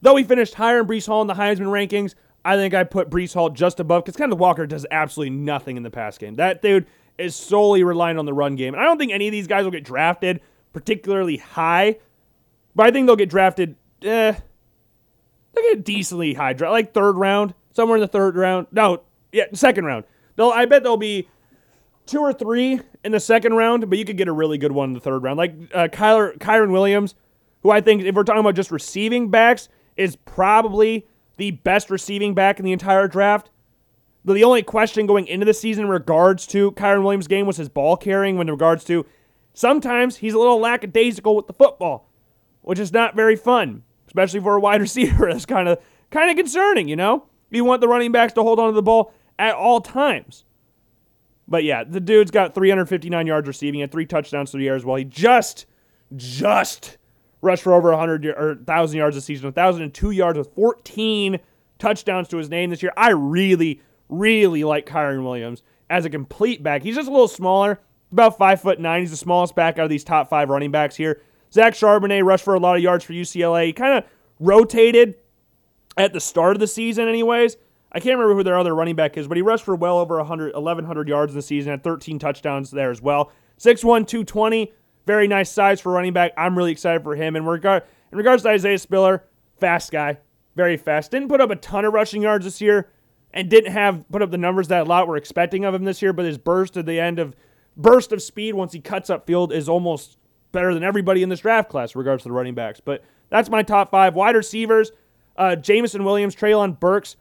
Though he finished higher in Breece Hall in the Heisman rankings, I think I put Breece Hall just above because Kenneth Walker does absolutely nothing in the pass game. That dude is solely reliant on the run game. And I don't think any of these guys will get drafted particularly high. but I think they'll get drafted. Eh, they get decently high draft, like third round, somewhere in the third round. No, yeah, second round. They'll, I bet there'll be two or three in the second round, but you could get a really good one in the third round, like uh, Kyler Kyren Williams, who I think, if we're talking about just receiving backs, is probably the best receiving back in the entire draft. The only question going into the season in regards to Kyren Williams' game was his ball carrying. When in regards to sometimes he's a little lackadaisical with the football, which is not very fun, especially for a wide receiver. That's kind of kind of concerning, you know. You want the running backs to hold on to the ball at all times. But yeah, the dude's got 359 yards receiving and three touchdowns through the air as well. He just, just rushed for over 100 or 1,000 yards this season, 1,002 yards with 14 touchdowns to his name this year. I really, really like Kyren Williams as a complete back. He's just a little smaller, about five foot nine. He's the smallest back out of these top five running backs here. Zach Charbonnet rushed for a lot of yards for UCLA. He kind of rotated at the start of the season, anyways. I can't remember who their other running back is, but he rushed for well over 100, 1,100 yards in the season, had 13 touchdowns there as well. 6'1, 220, very nice size for running back. I'm really excited for him. And regard, in regards to Isaiah Spiller, fast guy, very fast. Didn't put up a ton of rushing yards this year, and didn't have put up the numbers that a lot were expecting of him this year. But his burst at the end of burst of speed once he cuts up field is almost better than everybody in this draft class, in regards to the running backs. But that's my top five wide receivers: uh, Jameson Williams, Treylon Burks.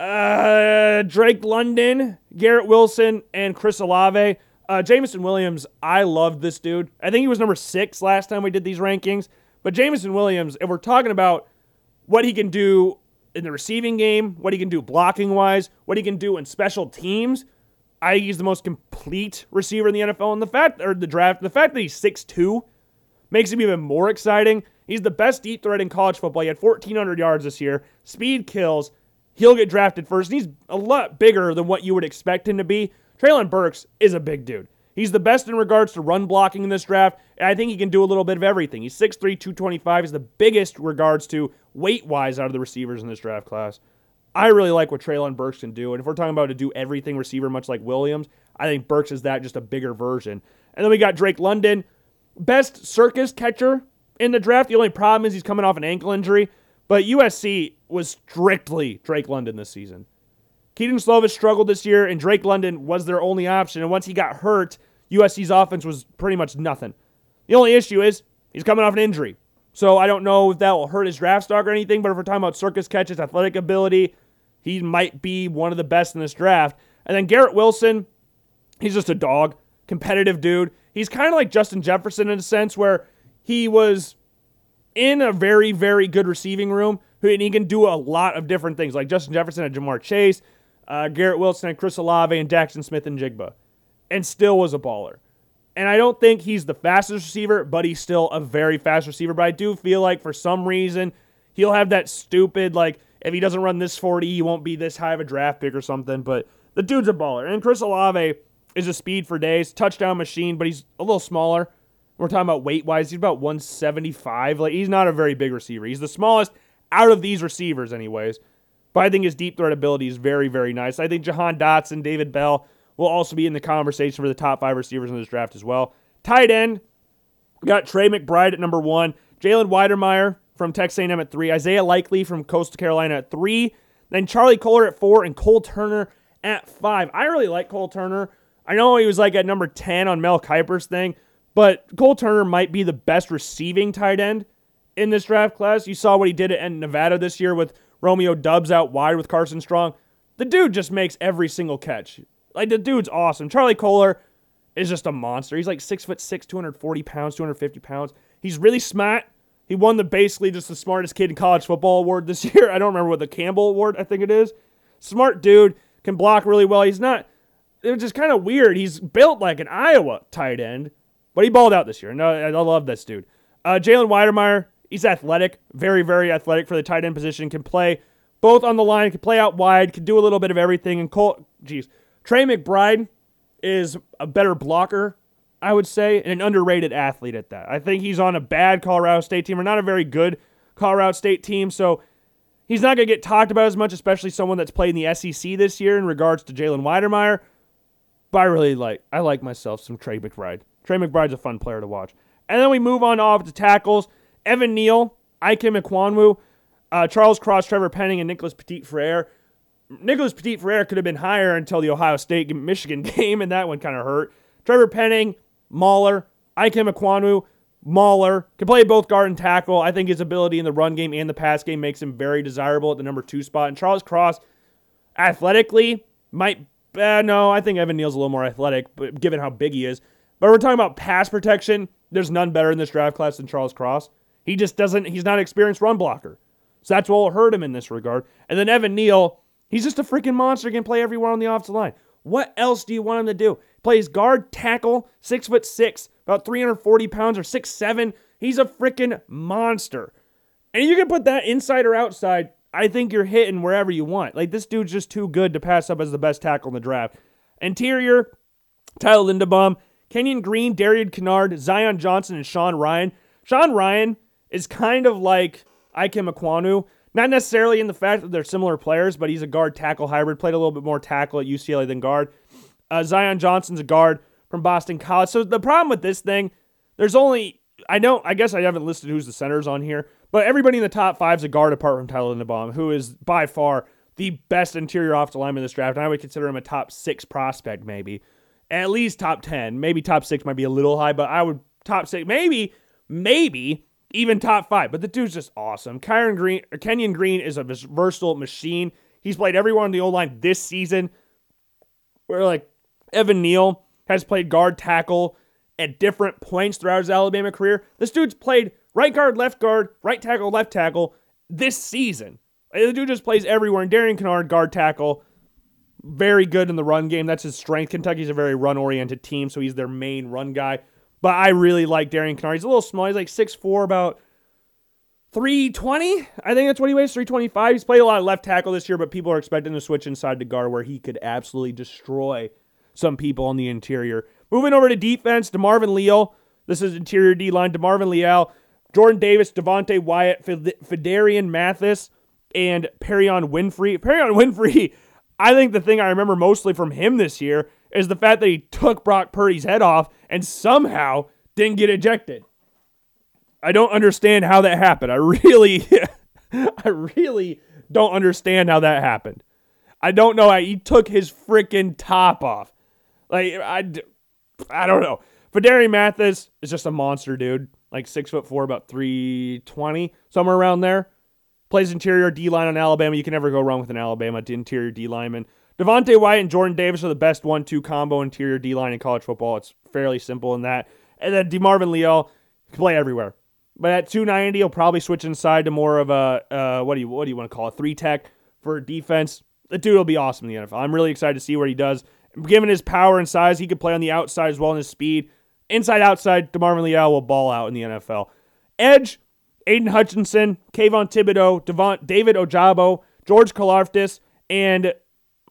Uh, Drake London, Garrett Wilson, and Chris Olave. Uh, Jameson Williams, I loved this dude. I think he was number six last time we did these rankings. But Jameson Williams, if we're talking about what he can do in the receiving game, what he can do blocking wise, what he can do in special teams, I think he's the most complete receiver in the NFL. And the fact, or the draft, the fact that he's 6'2 makes him even more exciting. He's the best deep threat in college football. He had 1,400 yards this year, speed kills, he'll get drafted first. He's a lot bigger than what you would expect him to be. Treylon Burks is a big dude. He's the best in regards to run blocking in this draft, and I think he can do a little bit of everything. He's 6'3, 225. He's the biggest regards to weight wise out of the receivers in this draft class. I really like what Treylon Burks can do. And if we're talking about to do everything receiver, much like Williams, I think Burks is that, just a bigger version. And then we got Drake London, best circus catcher in the draft. The only problem is he's coming off an ankle injury. But USC was strictly Drake London this season. Kedon Slovis struggled this year, and Drake London was their only option. And once he got hurt, USC's offense was pretty much nothing. The only issue is he's coming off an injury. So I don't know if that will hurt his draft stock or anything, but if we're talking about circus catches, athletic ability, he might be one of the best in this draft. And then Garrett Wilson, he's just a dog, competitive dude. He's kind of like Justin Jefferson in a sense where he was in a very, very good receiving room, and he can do a lot of different things, like Justin Jefferson and Ja'Marr Chase, uh, Garrett Wilson and Chris Olave and Jaxon Smith-Njigba, and still was a baller. And I don't think he's the fastest receiver, but he's still a very fast receiver. But I do feel like for some reason he'll have that stupid like if he doesn't run this 40, he won't be this high of a draft pick or something. But the dude's a baller. And Chris Olave is a speed for days, touchdown machine, but he's a little smaller. We're talking about weight wise, he's about 175. Like he's not a very big receiver. He's the smallest out of these receivers, anyways. But I think his deep threat ability is very, very nice. I think Jahan Dotson, David Bell will also be in the conversation for the top five receivers in this draft as well. Tight end, we got Trey McBride at number one, Jalen Wydermyer from Texas A&M at three, Isaiah Likely from Coastal Carolina at three, then Charlie Kolar at four, and Cole Turner at five. I really like Cole Turner. I know he was like at number 10 on Mel Kiper's thing, but Cole Turner might be the best receiving tight end in this draft class. You saw what he did at Nevada this year with Romeo Doubs out wide with Carson Strong. The dude just makes every single catch. Like the dude's awesome. Charlie Kolar is just a monster. He's like six foot six, 240 pounds, 250 pounds. He's really smart. He won the basically just the smartest kid in college football award this year. I don't remember what the Campbell Award I think it is. Smart dude, can block really well. He's not. It was just kind of weird. He's built like an Iowa tight end, but he balled out this year. No, I love this dude. Uh, Jalen Wydermyer, he's athletic, very, very athletic for the tight end position. Can play both on the line, can play out wide, can do a little bit of everything. And Cole, geez, Trey McBride is a better blocker, I would say, and an underrated athlete at that. I think he's on a bad Colorado State team or not a very good Colorado State team, so he's not going to get talked about as much, especially someone that's played in the SEC this year in regards to Jalen Wydermyer. But I really like, I like myself some Trey McBride. Trey McBride's a fun player to watch. And then we move on off to tackles. Evan Neal, Ikem Ekwonu, uh, Charles Cross, Trevor Penning, and Nicholas Petit Frere. Nicholas Petit Frere could have been higher until the Ohio State Michigan game, and that one kind of hurt. Trevor Penning, Mauler, Ikem Ekwonu, Mauler can play both guard and tackle. I think his ability in the run game and the pass game makes him very desirable at the number two spot. And Charles Cross, athletically, might. Uh, no, I think Evan Neal's a little more athletic, but given how big he is. But we're talking about pass protection. There's none better in this draft class than Charles Cross. He just doesn't. He's not an experienced run blocker, so that's what will hurt him in this regard. And then Evan Neal, he's just a freaking monster. Can play everywhere on the offensive line. What else do you want him to do? Plays guard, tackle, six foot six, about 340 pounds or six seven. He's a freaking monster. And you can put that inside or outside. I think you're hitting wherever you want. Like this dude's just too good to pass up as the best tackle in the draft. Interior, Tyler Linderbaum, Kenyon Green, Darian Kinnard, Zion Johnson, and Sean Rhyan. Sean Rhyan is kind of like Ikem Ekwonu. Not necessarily in the fact that they're similar players, but he's a guard tackle hybrid. Played a little bit more tackle at UCLA than guard. Uh, Zion Johnson's a guard from Boston College. So the problem with this thing, there's only I know I guess I haven't listed who's the centers on here, but everybody in the top five is a guard apart from Tyler Linderbaum, who is by far the best interior offensive lineman in this draft. And I would consider him a top six prospect, maybe at least top ten. Maybe top six might be a little high, but I would top six, maybe, maybe even top five. But the dude's just awesome. Kyron Green, Kenyon Green is a versatile machine. He's played everyone on the O line this season. Where like Evan Neal has played guard tackle at different points throughout his Alabama career. This dude's played right guard, left guard, right tackle, left tackle this season. The dude just plays everywhere. And Darian Kinnard, guard tackle, very good in the run game. That's his strength. Kentucky's a very run oriented team, so he's their main run guy. But I really like Darian Kinnard. He's a little small. He's like 6'4, about 320. I think that's what he weighs, 325. He's played a lot of left tackle this year, but people are expecting to switch inside to guard where he could absolutely destroy some people on the interior. Moving over to defense, DeMarvin Leal. This is interior D line. DeMarvin Leal, Jordan Davis, Devonte Wyatt, Phidarian Mathis, and Perrion Winfrey. Perrion Winfrey, I think the thing I remember mostly from him this year is the fact that he took Brock Purdy's head off and somehow didn't get ejected. I don't understand how that happened. I really, I really don't understand how that happened. I don't know he took his freaking top off. Like I, I don't know. Phidarian Mathis is just a monster, dude. Like six foot four, about three twenty, somewhere around there. Plays interior D line on Alabama. You can never go wrong with an Alabama interior D lineman. Devonte Wyatt and Jordan Davis are the best one-two combo interior D line in college football. It's fairly simple in that. And then DeMarvin Leal can play everywhere. But at 290, he'll probably switch inside to more of a uh, what do you what do you want to call it? Three tech for defense. The dude will be awesome in the NFL. I'm really excited to see what he does. Given his power and size, he could play on the outside as well and his speed. Inside, outside, DeMarvin Leal will ball out in the NFL. Edge, Aidan Hutchinson, Kayvon Thibodeaux, Devon, David Ojabo, George Karlaftis, and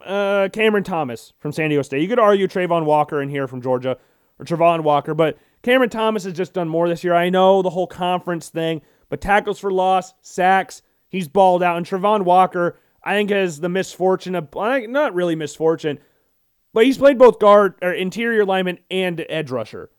uh, Cameron Thomas from San Diego State. You could argue Travon Walker in here from Georgia or Travon Walker, but Cameron Thomas has just done more this year. I know the whole conference thing, but tackles for loss, sacks, he's balled out. And Travon Walker, I think, has the misfortune of, not really misfortune, but he's played both guard or interior lineman and edge rusher.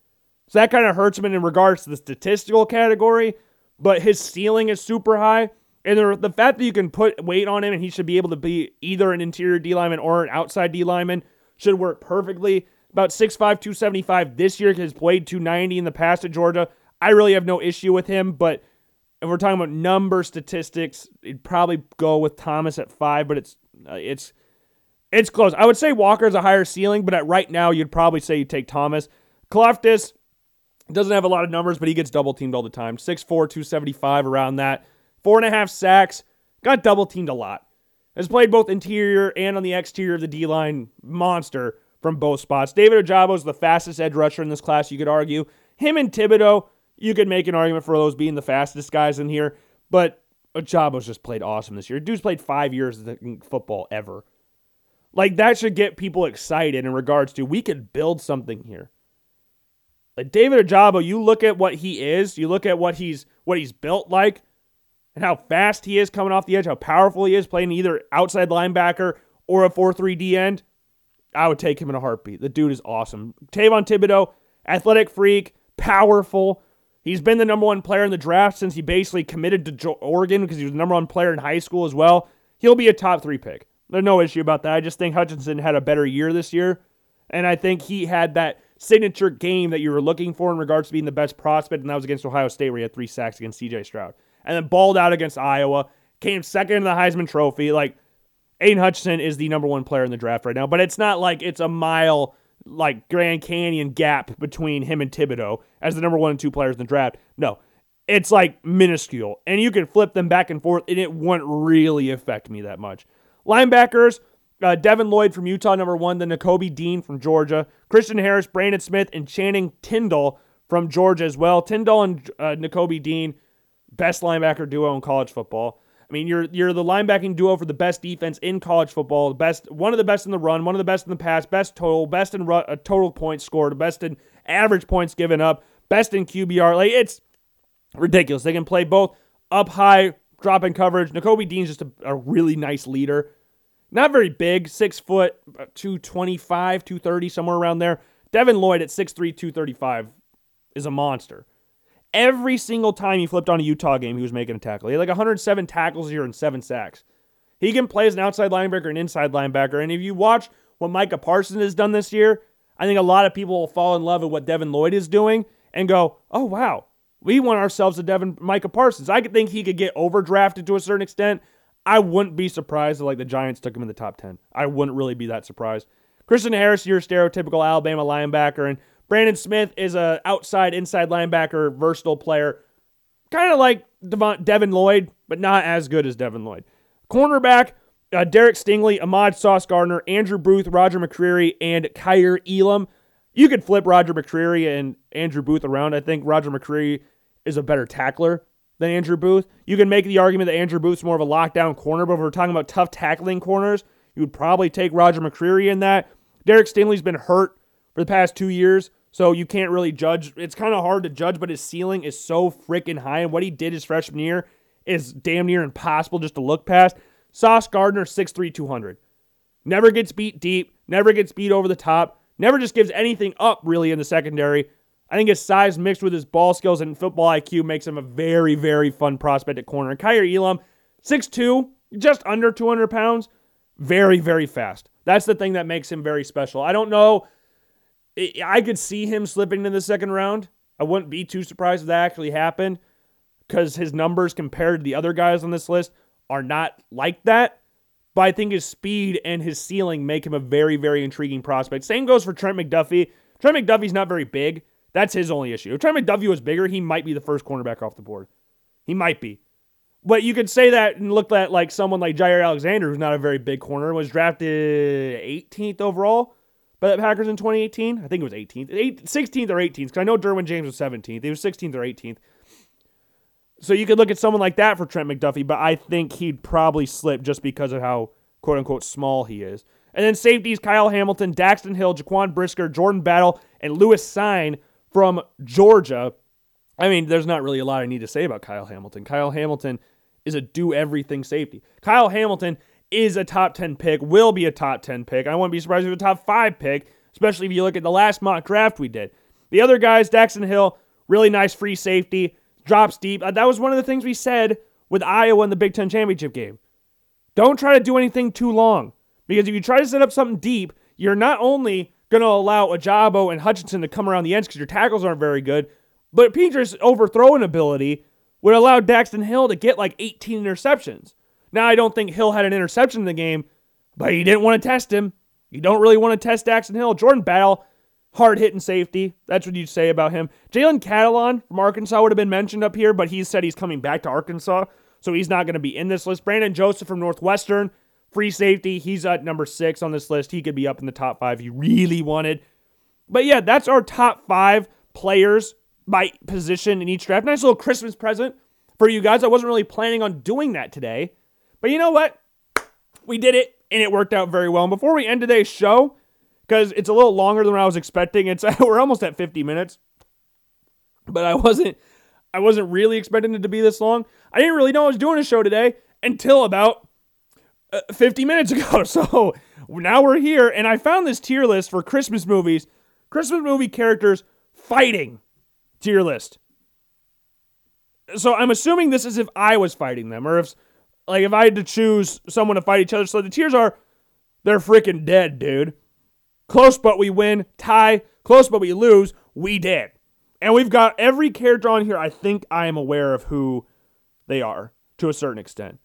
So that kind of hurts him in regards to the statistical category, but his ceiling is super high. And the, fact that you can put weight on him and he should be able to be either an interior D lineman or an outside D lineman should work perfectly. About 6'5, 275 this year, has played 290 in the past at Georgia. I really have no issue with him, but if we're talking about number statistics, it'd probably go with Thomas at five, but it's uh, it's it's close. I would say Walker's a higher ceiling, but at right now, you'd probably say you take Thomas. Karlaftis doesn't have a lot of numbers, but he gets double teamed all the time. 6'4, 275 around that. Four and a half sacks. Got double teamed a lot. Has played both interior and on the exterior of the D line. Monster from both spots. David Ojabo is the fastest edge rusher in this class, you could argue. Him and Thibodeaux, you could make an argument for those being the fastest guys in here, but Ojabo's just played awesome this year. Dude's played five years in football ever. Like, that should get people excited in regards to we could build something here. Like David Ojabo, you look at what he is, you look at what he's what he's built like, and how fast he is coming off the edge, how powerful he is playing either outside linebacker or a 4 3 D end, I would take him in a heartbeat. The dude is awesome. Tavon Thibodeaux, athletic freak, powerful, He's been the number one player in the draft since he basically committed to Oregon because he was the number one player in high school as well. He'll be a top three pick. There's no issue about that. I just think Hutchinson had a better year this year. And I think he had that signature game that you were looking for in regards to being the best prospect, and that was against Ohio State, where he had three sacks against CJ Stroud. And then balled out against Iowa, came second in the Heisman Trophy. Like, Aidan Hutchinson is the number one player in the draft right now, but it's not like it's a mile, like Grand Canyon gap between him and Thibodeaux as the number one and two players in the draft. No, it's like minuscule. And you can flip them back and forth, and it wouldn't really affect me that much. Linebackers, uh, Devin Lloyd from Utah, number one. Then Nakobe Dean from Georgia. Christian Harris, Brandon Smith, and Channing Tindall from Georgia as well. Tindall and uh, Nakobe Dean, best linebacker duo in college football. I mean, you're you're the linebacking duo for the best defense in college football. The best, one of the best in the run, one of the best in the pass, best total, best in uh, total points scored, best in average points given up, best in QBR. Like it's ridiculous. They can play both up high, drop in coverage. Nakobe Dean's just a, a really nice leader. Not very big, six foot, 225, 230, somewhere around there. Devin Lloyd at 6'3, 235 is a monster. Every single time he flipped on a Utah game, he was making a tackle. He had like 107 tackles here and seven sacks. He can play as an outside linebacker and inside linebacker. And if you watch what Micah Parsons has done this year, I think a lot of people will fall in love with what Devin Lloyd is doing and go, oh, wow, we want ourselves a Devin Micah Parsons. I could think he could get overdrafted to a certain extent. I wouldn't be surprised if like the Giants took him in the top 10. I wouldn't really be that surprised. Christian Harris, your stereotypical Alabama linebacker, and Brandon Smith is a outside inside linebacker, versatile player, kind of like Devon, Devin Lloyd, but not as good as Devin Lloyd. Cornerback, uh, Derek Stingley, Ahmad Sauce Gardner, Andrew Booth, Roger McCreary, and Kaiir Elam. You could flip Roger McCreary and Andrew Booth around. I think Roger McCreary is a better tackler than Andrew Booth. You can make the argument that Andrew Booth's more of a lockdown corner, but if we're talking about tough tackling corners, you would probably take Roger McCreary in that. Derek Stingley's been hurt for the past two years. So you can't really judge. It's kind of hard to judge, but his ceiling is so freaking high. And what he did his freshman year is damn near impossible just to look past. Sauce Gardner, 6'3, 200. Never gets beat deep, never gets beat over the top, never just gives anything up really in the secondary. I think his size mixed with his ball skills and football IQ makes him a very, very fun prospect at corner. And Kaiir Elam, 6'2, just under 200 pounds, very, very fast. That's the thing that makes him very special. I don't know I could see him slipping in the second round. I wouldn't be too surprised if that actually happened because his numbers compared to the other guys on this list are not like that. But I think his speed and his ceiling make him a very, very intriguing prospect. Same goes for Trent McDuffie. Trent McDuffie's not very big. That's his only issue. If Trent McDuffie was bigger, he might be the first cornerback off the board. He might be. But you could say that and look at like someone like Jaire Alexander, who's not a very big corner, was drafted 18th overall by the Packers in 2018. I think it was 18th, 16th or 18th, because I know Derwin James was 17th. He was 16th or 18th. So you could look at someone like that for Trent McDuffie, but I think he'd probably slip just because of how quote unquote small he is. And then safeties Kyle Hamilton, Daxton Hill, Jaquan Brisker, Jordan Battle, and Lewis Cine from Georgia. I mean, there's not really a lot I need to say about Kyle Hamilton. Kyle Hamilton is a do everything safety. Kyle Hamilton is a top 10 pick, will be a top 10 pick. I wouldn't be surprised if a top 5 pick, especially if you look at the last mock draft we did. The other guys, Daxton Hill, really nice free safety, drops deep. Uh, that was one of the things we said with Iowa in the Big Ten championship game. Don't try to do anything too long because if you try to set up something deep, you're not only going to allow Ojabo and Hutchinson to come around the ends because your tackles aren't very good, but Petras' overthrowing ability would allow Daxton Hill to get like 18 interceptions. Now, I don't think Hill had an interception in the game, but you didn't want to test him. You don't really want to test Daxton Hill. Jordan Battle, hard hitting safety. That's what you'd say about him. Jalen Catalon from Arkansas would have been mentioned up here, but he said he's coming back to Arkansas, so he's not going to be in this list. Brandon Joseph from Northwestern, free safety. He's at number six on this list. He could be up in the top five you really wanted. But yeah, that's our top five players by position in each draft. Nice little Christmas present for you guys. I wasn't really planning on doing that today. But you know what? We did it and it worked out very well. And before we end today's show, because it's a little longer than I was expecting, it's we're almost at 50 minutes. But I wasn't I wasn't really expecting it to be this long. I didn't really know I was doing a show today until about uh, 50 minutes ago. So now we're here, and I found this tier list for Christmas movies, Christmas movie characters fighting tier list. so I'm assuming this is if I was fighting them, or if like if I had to choose someone to fight each other. So the tears are they're freaking dead, dude. Close but we win. Tie. Close but we lose. We dead. And we've got every character on here. I think I am aware of who they are to a certain extent.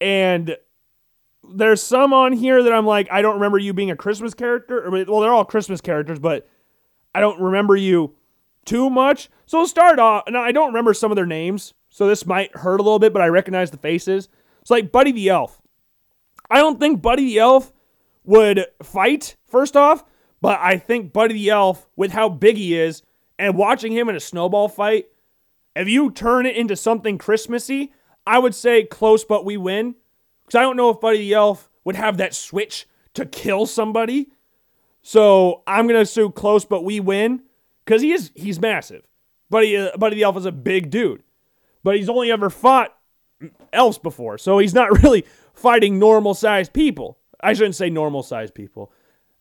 And there's some on here that I'm like, I don't remember you being a Christmas character. Well, they're all Christmas characters, but I don't remember you too much. So we'll start off. Now, I don't remember some of their names, so this might hurt a little bit, but I recognize the faces. It's like Buddy the Elf. I don't think Buddy the Elf would fight, first off, but I think Buddy the Elf, with how big he is, and watching him in a snowball fight, if you turn it into something Christmassy, I would say close but we win. Because I don't know if Buddy the Elf would have that switch to kill somebody. So I'm gonna assume close but we win. Because he is he's massive. Buddy uh, Buddy the Elf is a big dude. But he's only ever fought elves before. So he's not really fighting normal sized people. I shouldn't say normal sized people.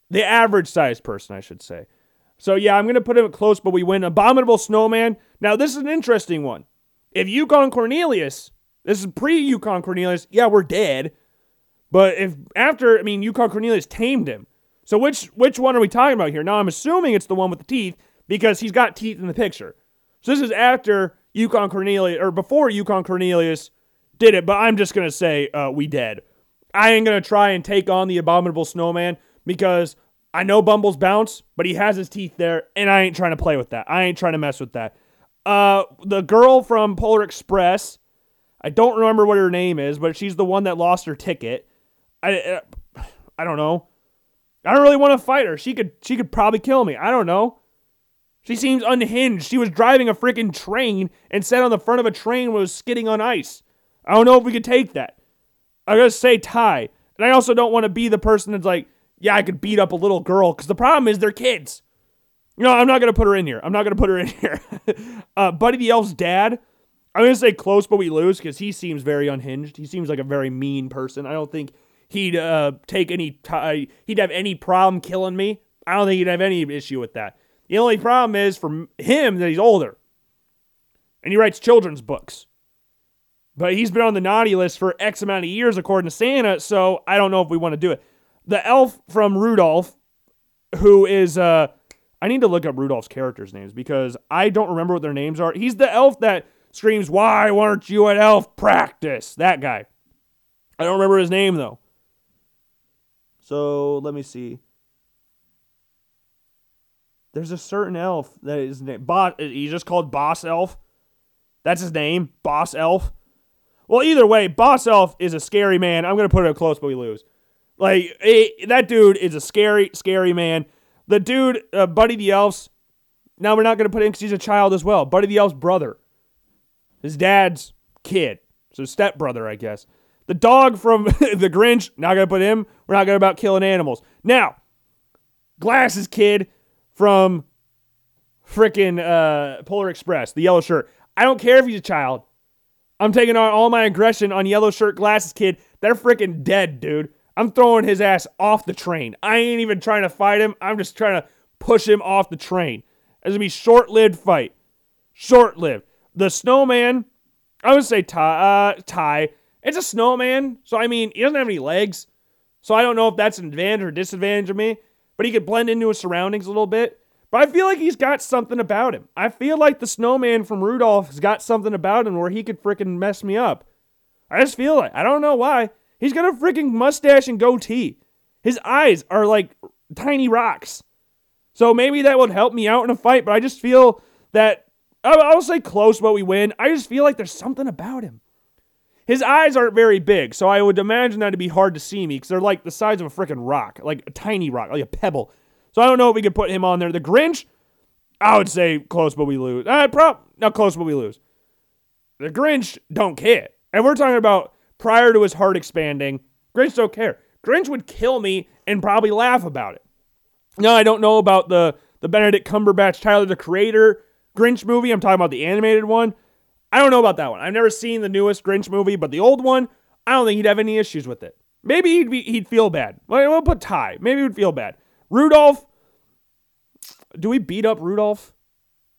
The average sized person, I should say. So yeah, I'm gonna put him close, but we win. Abominable Snowman. Now this is an interesting one. If Yukon Cornelius, this is pre Yukon Cornelius. Yeah, we're dead. But if after, I mean, Yukon Cornelius tamed him. So which which one are we talking about here? Now I'm assuming it's the one with the teeth because he's got teeth in the picture. So this is after Yukon Cornelius or before Yukon Cornelius did it. But I'm just gonna say uh, we dead. I ain't gonna try and take on the abominable snowman because I know Bumbles bounce, but he has his teeth there, and I ain't trying to play with that. I ain't trying to mess with that. Uh, the girl from Polar Express, I don't remember what her name is, but she's the one that lost her ticket. I, uh, I don't know. I don't really want to fight her. She could, she could probably kill me. I don't know. She seems unhinged. She was driving a freaking train and sat on the front of a train was skidding on ice. I don't know if we could take that. I gotta say tie, and I also don't want to be the person that's like yeah, I could beat up a little girl because the problem is they're kids. No, I'm not gonna put her in here. I'm not gonna put her in here. uh, Buddy the Elf's dad. I'm gonna say close, but we lose because he seems very unhinged. He seems like a very mean person. I don't think he'd uh, take any. T- he'd have any problem killing me. I don't think he'd have any issue with that. The only problem is for him that he's older, and he writes children's books. But he's been on the naughty list for X amount of years, according to Santa. So I don't know if we want to do it the elf from Rudolph, who is uh I need to look up Rudolph's characters' names because I don't remember what their names are. He's the elf that screams, Why weren't you at elf practice? That guy. I don't remember his name though. So let me see. There's a certain elf that is named Boss. He's just called Boss Elf. That's his name, Boss Elf. Well, either way, Boss Elf is a scary man. I'm gonna put it close, but we lose. Like it, that dude is a scary, scary man. The dude, uh, Buddy the Elf's. Now we're not gonna put in because he's a child as well. Buddy the Elf's brother, his dad's kid, so stepbrother, I guess. The dog from the Grinch. Not gonna put him. We're not gonna about killing animals. Now, Glasses kid from freaking uh, Polar Express, the yellow shirt. I don't care if he's a child. I'm taking on all my aggression on yellow shirt glasses kid. They're freaking dead, dude. I'm throwing his ass off the train. I ain't even trying to fight him. I'm just trying to push him off the train. It's gonna be short-lived fight. Short-lived. The snowman, I would say tie. Uh, tie. It's a snowman, so I mean he doesn't have any legs, so I don't know if that's an advantage or disadvantage of me. But he could blend into his surroundings a little bit. But I feel like he's got something about him. I feel like the snowman from Rudolph has got something about him where he could freaking mess me up. I just feel like I don't know why. He's got a freaking mustache and goatee. His eyes are like tiny rocks. So maybe that would help me out in a fight, but I just feel that I'll say close, but we win. I just feel like there's something about him. His eyes aren't very big, so I would imagine that to be hard to see me because they're like the size of a freaking rock, like a tiny rock, like a pebble. So I don't know if we could put him on there. The Grinch, I would say close, but we lose. Uh, prop, not close, but we lose. The Grinch don't care. And we're talking about prior to his heart expanding. Grinch don't care. Grinch would kill me and probably laugh about it. Now I don't know about the the Benedict Cumberbatch Tyler the Creator Grinch movie. I'm talking about the animated one. I don't know about that one. I've never seen the newest Grinch movie, but the old one, I don't think he'd have any issues with it. Maybe he'd be he'd feel bad. We'll put Ty. Maybe he'd feel bad. Rudolph. Do we beat up Rudolph?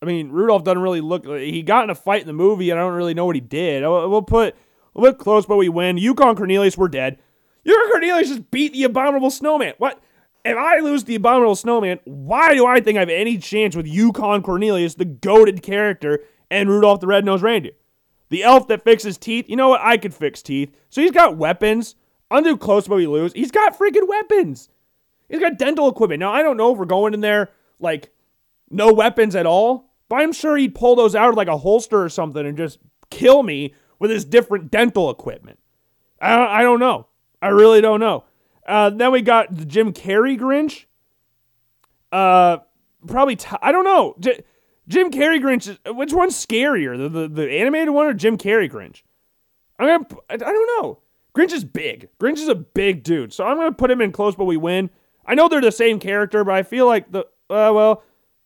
I mean, Rudolph doesn't really look. He got in a fight in the movie, and I don't really know what he did. We'll put we'll put close, but we win. Yukon Cornelius, we're dead. Yukon Cornelius just beat the Abominable Snowman. What? If I lose the Abominable Snowman, why do I think I have any chance with Yukon Cornelius, the goaded character, and Rudolph the Red-Nosed Reindeer? The elf that fixes teeth. You know what? I could fix teeth. So he's got weapons. Undo close, but we lose. He's got freaking weapons. He's got dental equipment. Now I don't know if we're going in there like no weapons at all, but I'm sure he'd pull those out of like a holster or something and just kill me with his different dental equipment. I don't, I don't know. I really don't know. Uh, then we got the Jim Carrey Grinch. Uh, probably I don't know. J- Jim Carrey Grinch. Which one's scarier, the, the the animated one or Jim Carrey Grinch? I'm gonna. I don't know. Grinch is big. Grinch is a big dude, so I'm gonna put him in close, but we win. I know they're the same character, but I feel like the uh, well,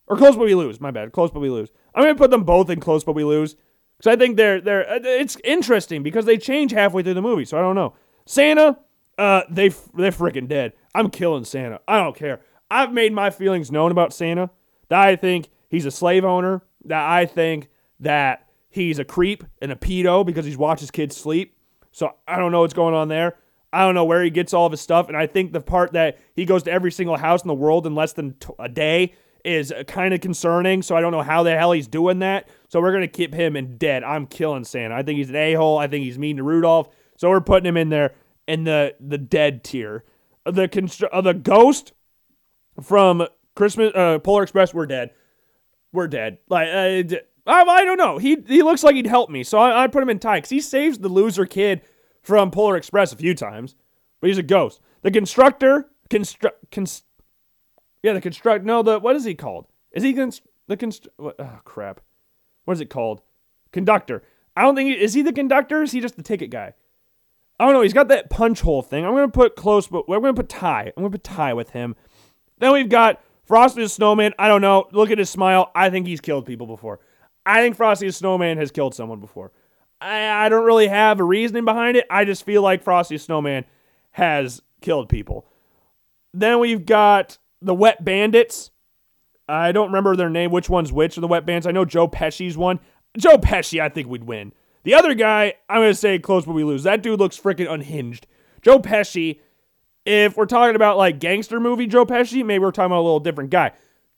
or close, but we lose. My bad. Close, but we lose. I'm gonna put them both in close, but we lose because I think they're they're. Uh, it's interesting because they change halfway through the movie, so I don't know. Santa, uh, they they're freaking dead. I'm killing Santa. I don't care. I've made my feelings known about Santa. That I think he's a slave owner. That I think that he's a creep and a pedo because he's watched his kids sleep. So I don't know what's going on there. I don't know where he gets all of his stuff. And I think the part that he goes to every single house in the world in less than t- a day is kind of concerning. So I don't know how the hell he's doing that. So we're going to keep him in dead. I'm killing Santa. I think he's an a hole. I think he's mean to Rudolph. So we're putting him in there in the the dead tier. The constr- uh, the ghost from Christmas uh, Polar Express. We're dead. We're dead. Like uh, I, I don't know. He he looks like he'd help me, so I, I put him in tie because he saves the loser kid from Polar Express a few times, but he's a ghost. The constructor, construct, const, yeah, the construct. No, the what is he called? Is he const, the const? What, oh crap, what is it called? Conductor. I don't think he, is he the conductor. is he just the ticket guy? I don't know. He's got that punch hole thing. I'm gonna put close, but we're gonna put tie. I'm gonna put tie with him. Then we've got Frosty the Snowman. I don't know. Look at his smile. I think he's killed people before. I think Frosty the Snowman has killed someone before. I, I don't really have a reasoning behind it. I just feel like Frosty Snowman has killed people. Then we've got the Wet Bandits. I don't remember their name, which one's which of the Wet Bands. I know Joe Pesci's one. Joe Pesci, I think we'd win. The other guy, I'm going to say close, but we lose. That dude looks freaking unhinged. Joe Pesci, if we're talking about like gangster movie Joe Pesci, maybe we're talking about a little different guy.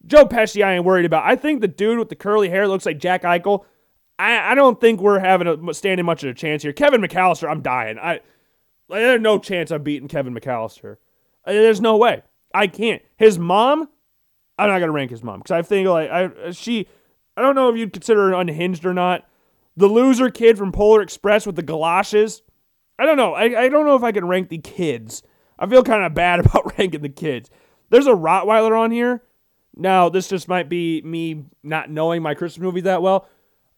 Joe Pesci, I ain't worried about. I think the dude with the curly hair looks like Jack Eichel. I, I don't think we're having a standing much of a chance here. Kevin McCallister, I'm dying. I there's no chance I'm beating Kevin McCallister. Uh, there's no way. I can't. His mom, I'm not gonna rank his mom because I think like I she, I don't know if you'd consider her unhinged or not. The loser kid from Polar Express with the galoshes. I don't know. I, I don't know if I can rank the kids. I feel kind of bad about ranking the kids. There's a Rottweiler on here now, this just might be me not knowing my Christmas movie that well.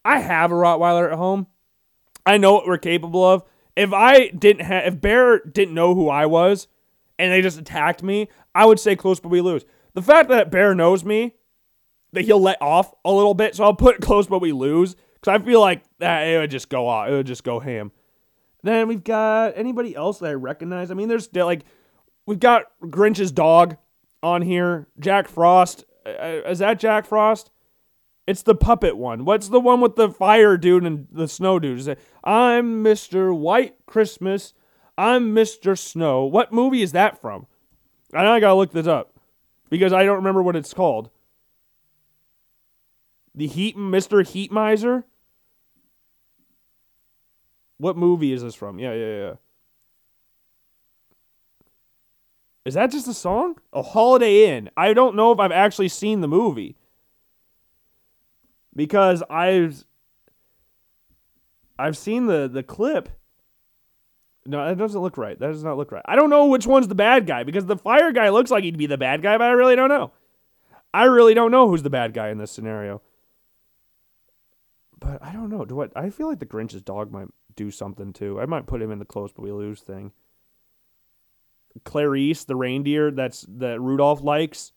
I have a Rottweiler at home. I know what we're capable of. If I didn't have, if Bear didn't know who I was, and they just attacked me, I would say close, but we lose. The fact that Bear knows me, that he'll let off a little bit, so I'll put close, but we lose, because I feel like that it would just go off. It would just go ham. Then we've got anybody else that I recognize. I mean, there's like we've got Grinch's dog on here. Jack Frost. Uh, uh, is that Jack Frost? It's the puppet one. What's the one with the fire dude and the snow dude? It, I'm Mr. White Christmas. I'm Mr. Snow. What movie is that from? I know I gotta look this up because I don't remember what it's called. The Heat, Mr. Heat Miser. What movie is this from? Yeah, yeah, yeah. Is that just a song? A Holiday Inn. I don't know if I've actually seen the movie. Because I've I've seen the the clip. No, that doesn't look right. That does not look right. I don't know which one's the bad guy because the fire guy looks like he'd be the bad guy, but I really don't know. I really don't know who's the bad guy in this scenario. But I don't know. Do what I feel like the Grinch's dog might do something too. I might put him in the close but we lose thing. Clarice, the reindeer that's that Rudolph likes.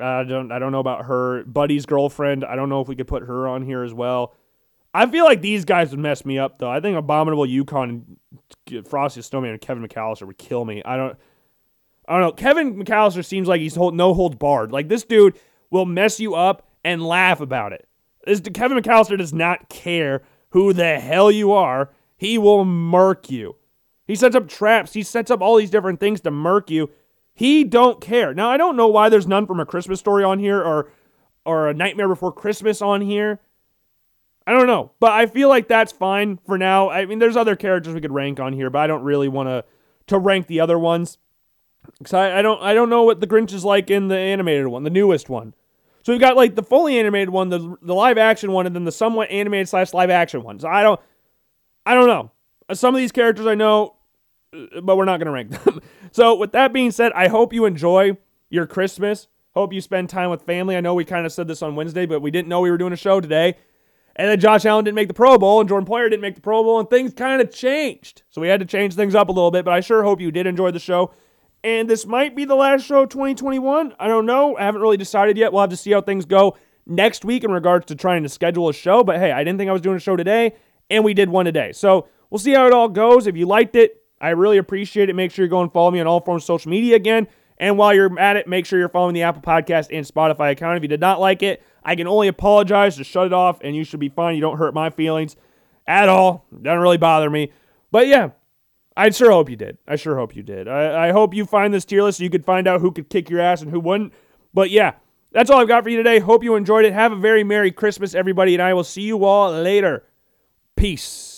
I don't I don't know about her. Buddy's girlfriend. I don't know if we could put her on here as well. I feel like these guys would mess me up though. I think Abominable Yukon, Frosty Snowman, and Kevin McCallister would kill me. I don't. I don't know. Kevin McCallister seems like he's hold, no holds barred. Like this dude will mess you up and laugh about it. This, Kevin McCallister does not care who the hell you are. He will murk you. He sets up traps. He sets up all these different things to murk you. He don't care. Now I don't know why there's none from a Christmas story on here or or a Nightmare Before Christmas on here. I don't know, but I feel like that's fine for now. I mean, there's other characters we could rank on here, but I don't really want to to rank the other ones because I, I don't I don't know what the Grinch is like in the animated one, the newest one. So we've got like the fully animated one, the the live action one, and then the somewhat animated slash live action one. So I don't I don't know. Some of these characters I know, uh, but we're not gonna rank them. So with that being said, I hope you enjoy your Christmas. Hope you spend time with family. I know we kind of said this on Wednesday, but we didn't know we were doing a show today. And then Josh Allen didn't make the Pro Bowl, and Jordan Poyer didn't make the Pro Bowl, and things kind of changed. So we had to change things up a little bit, but I sure hope you did enjoy the show. And this might be the last show of 2021. I don't know. I haven't really decided yet. We'll have to see how things go next week in regards to trying to schedule a show. But hey, I didn't think I was doing a show today, and we did one today. So we'll see how it all goes. If you liked it, I really appreciate it. Make sure you go and follow me on all forms of social media again. And while you're at it, make sure you're following the Apple Podcast and Spotify account. If you did not like it, I can only apologize. Just shut it off, and you should be fine. You don't hurt my feelings at all. Doesn't really bother me. But yeah, I sure hope you did. I sure hope you did. I, I hope you find this tier list so you could find out who could kick your ass and who wouldn't. But yeah, that's all I've got for you today. Hope you enjoyed it. Have a very Merry Christmas, everybody, and I will see you all later. Peace.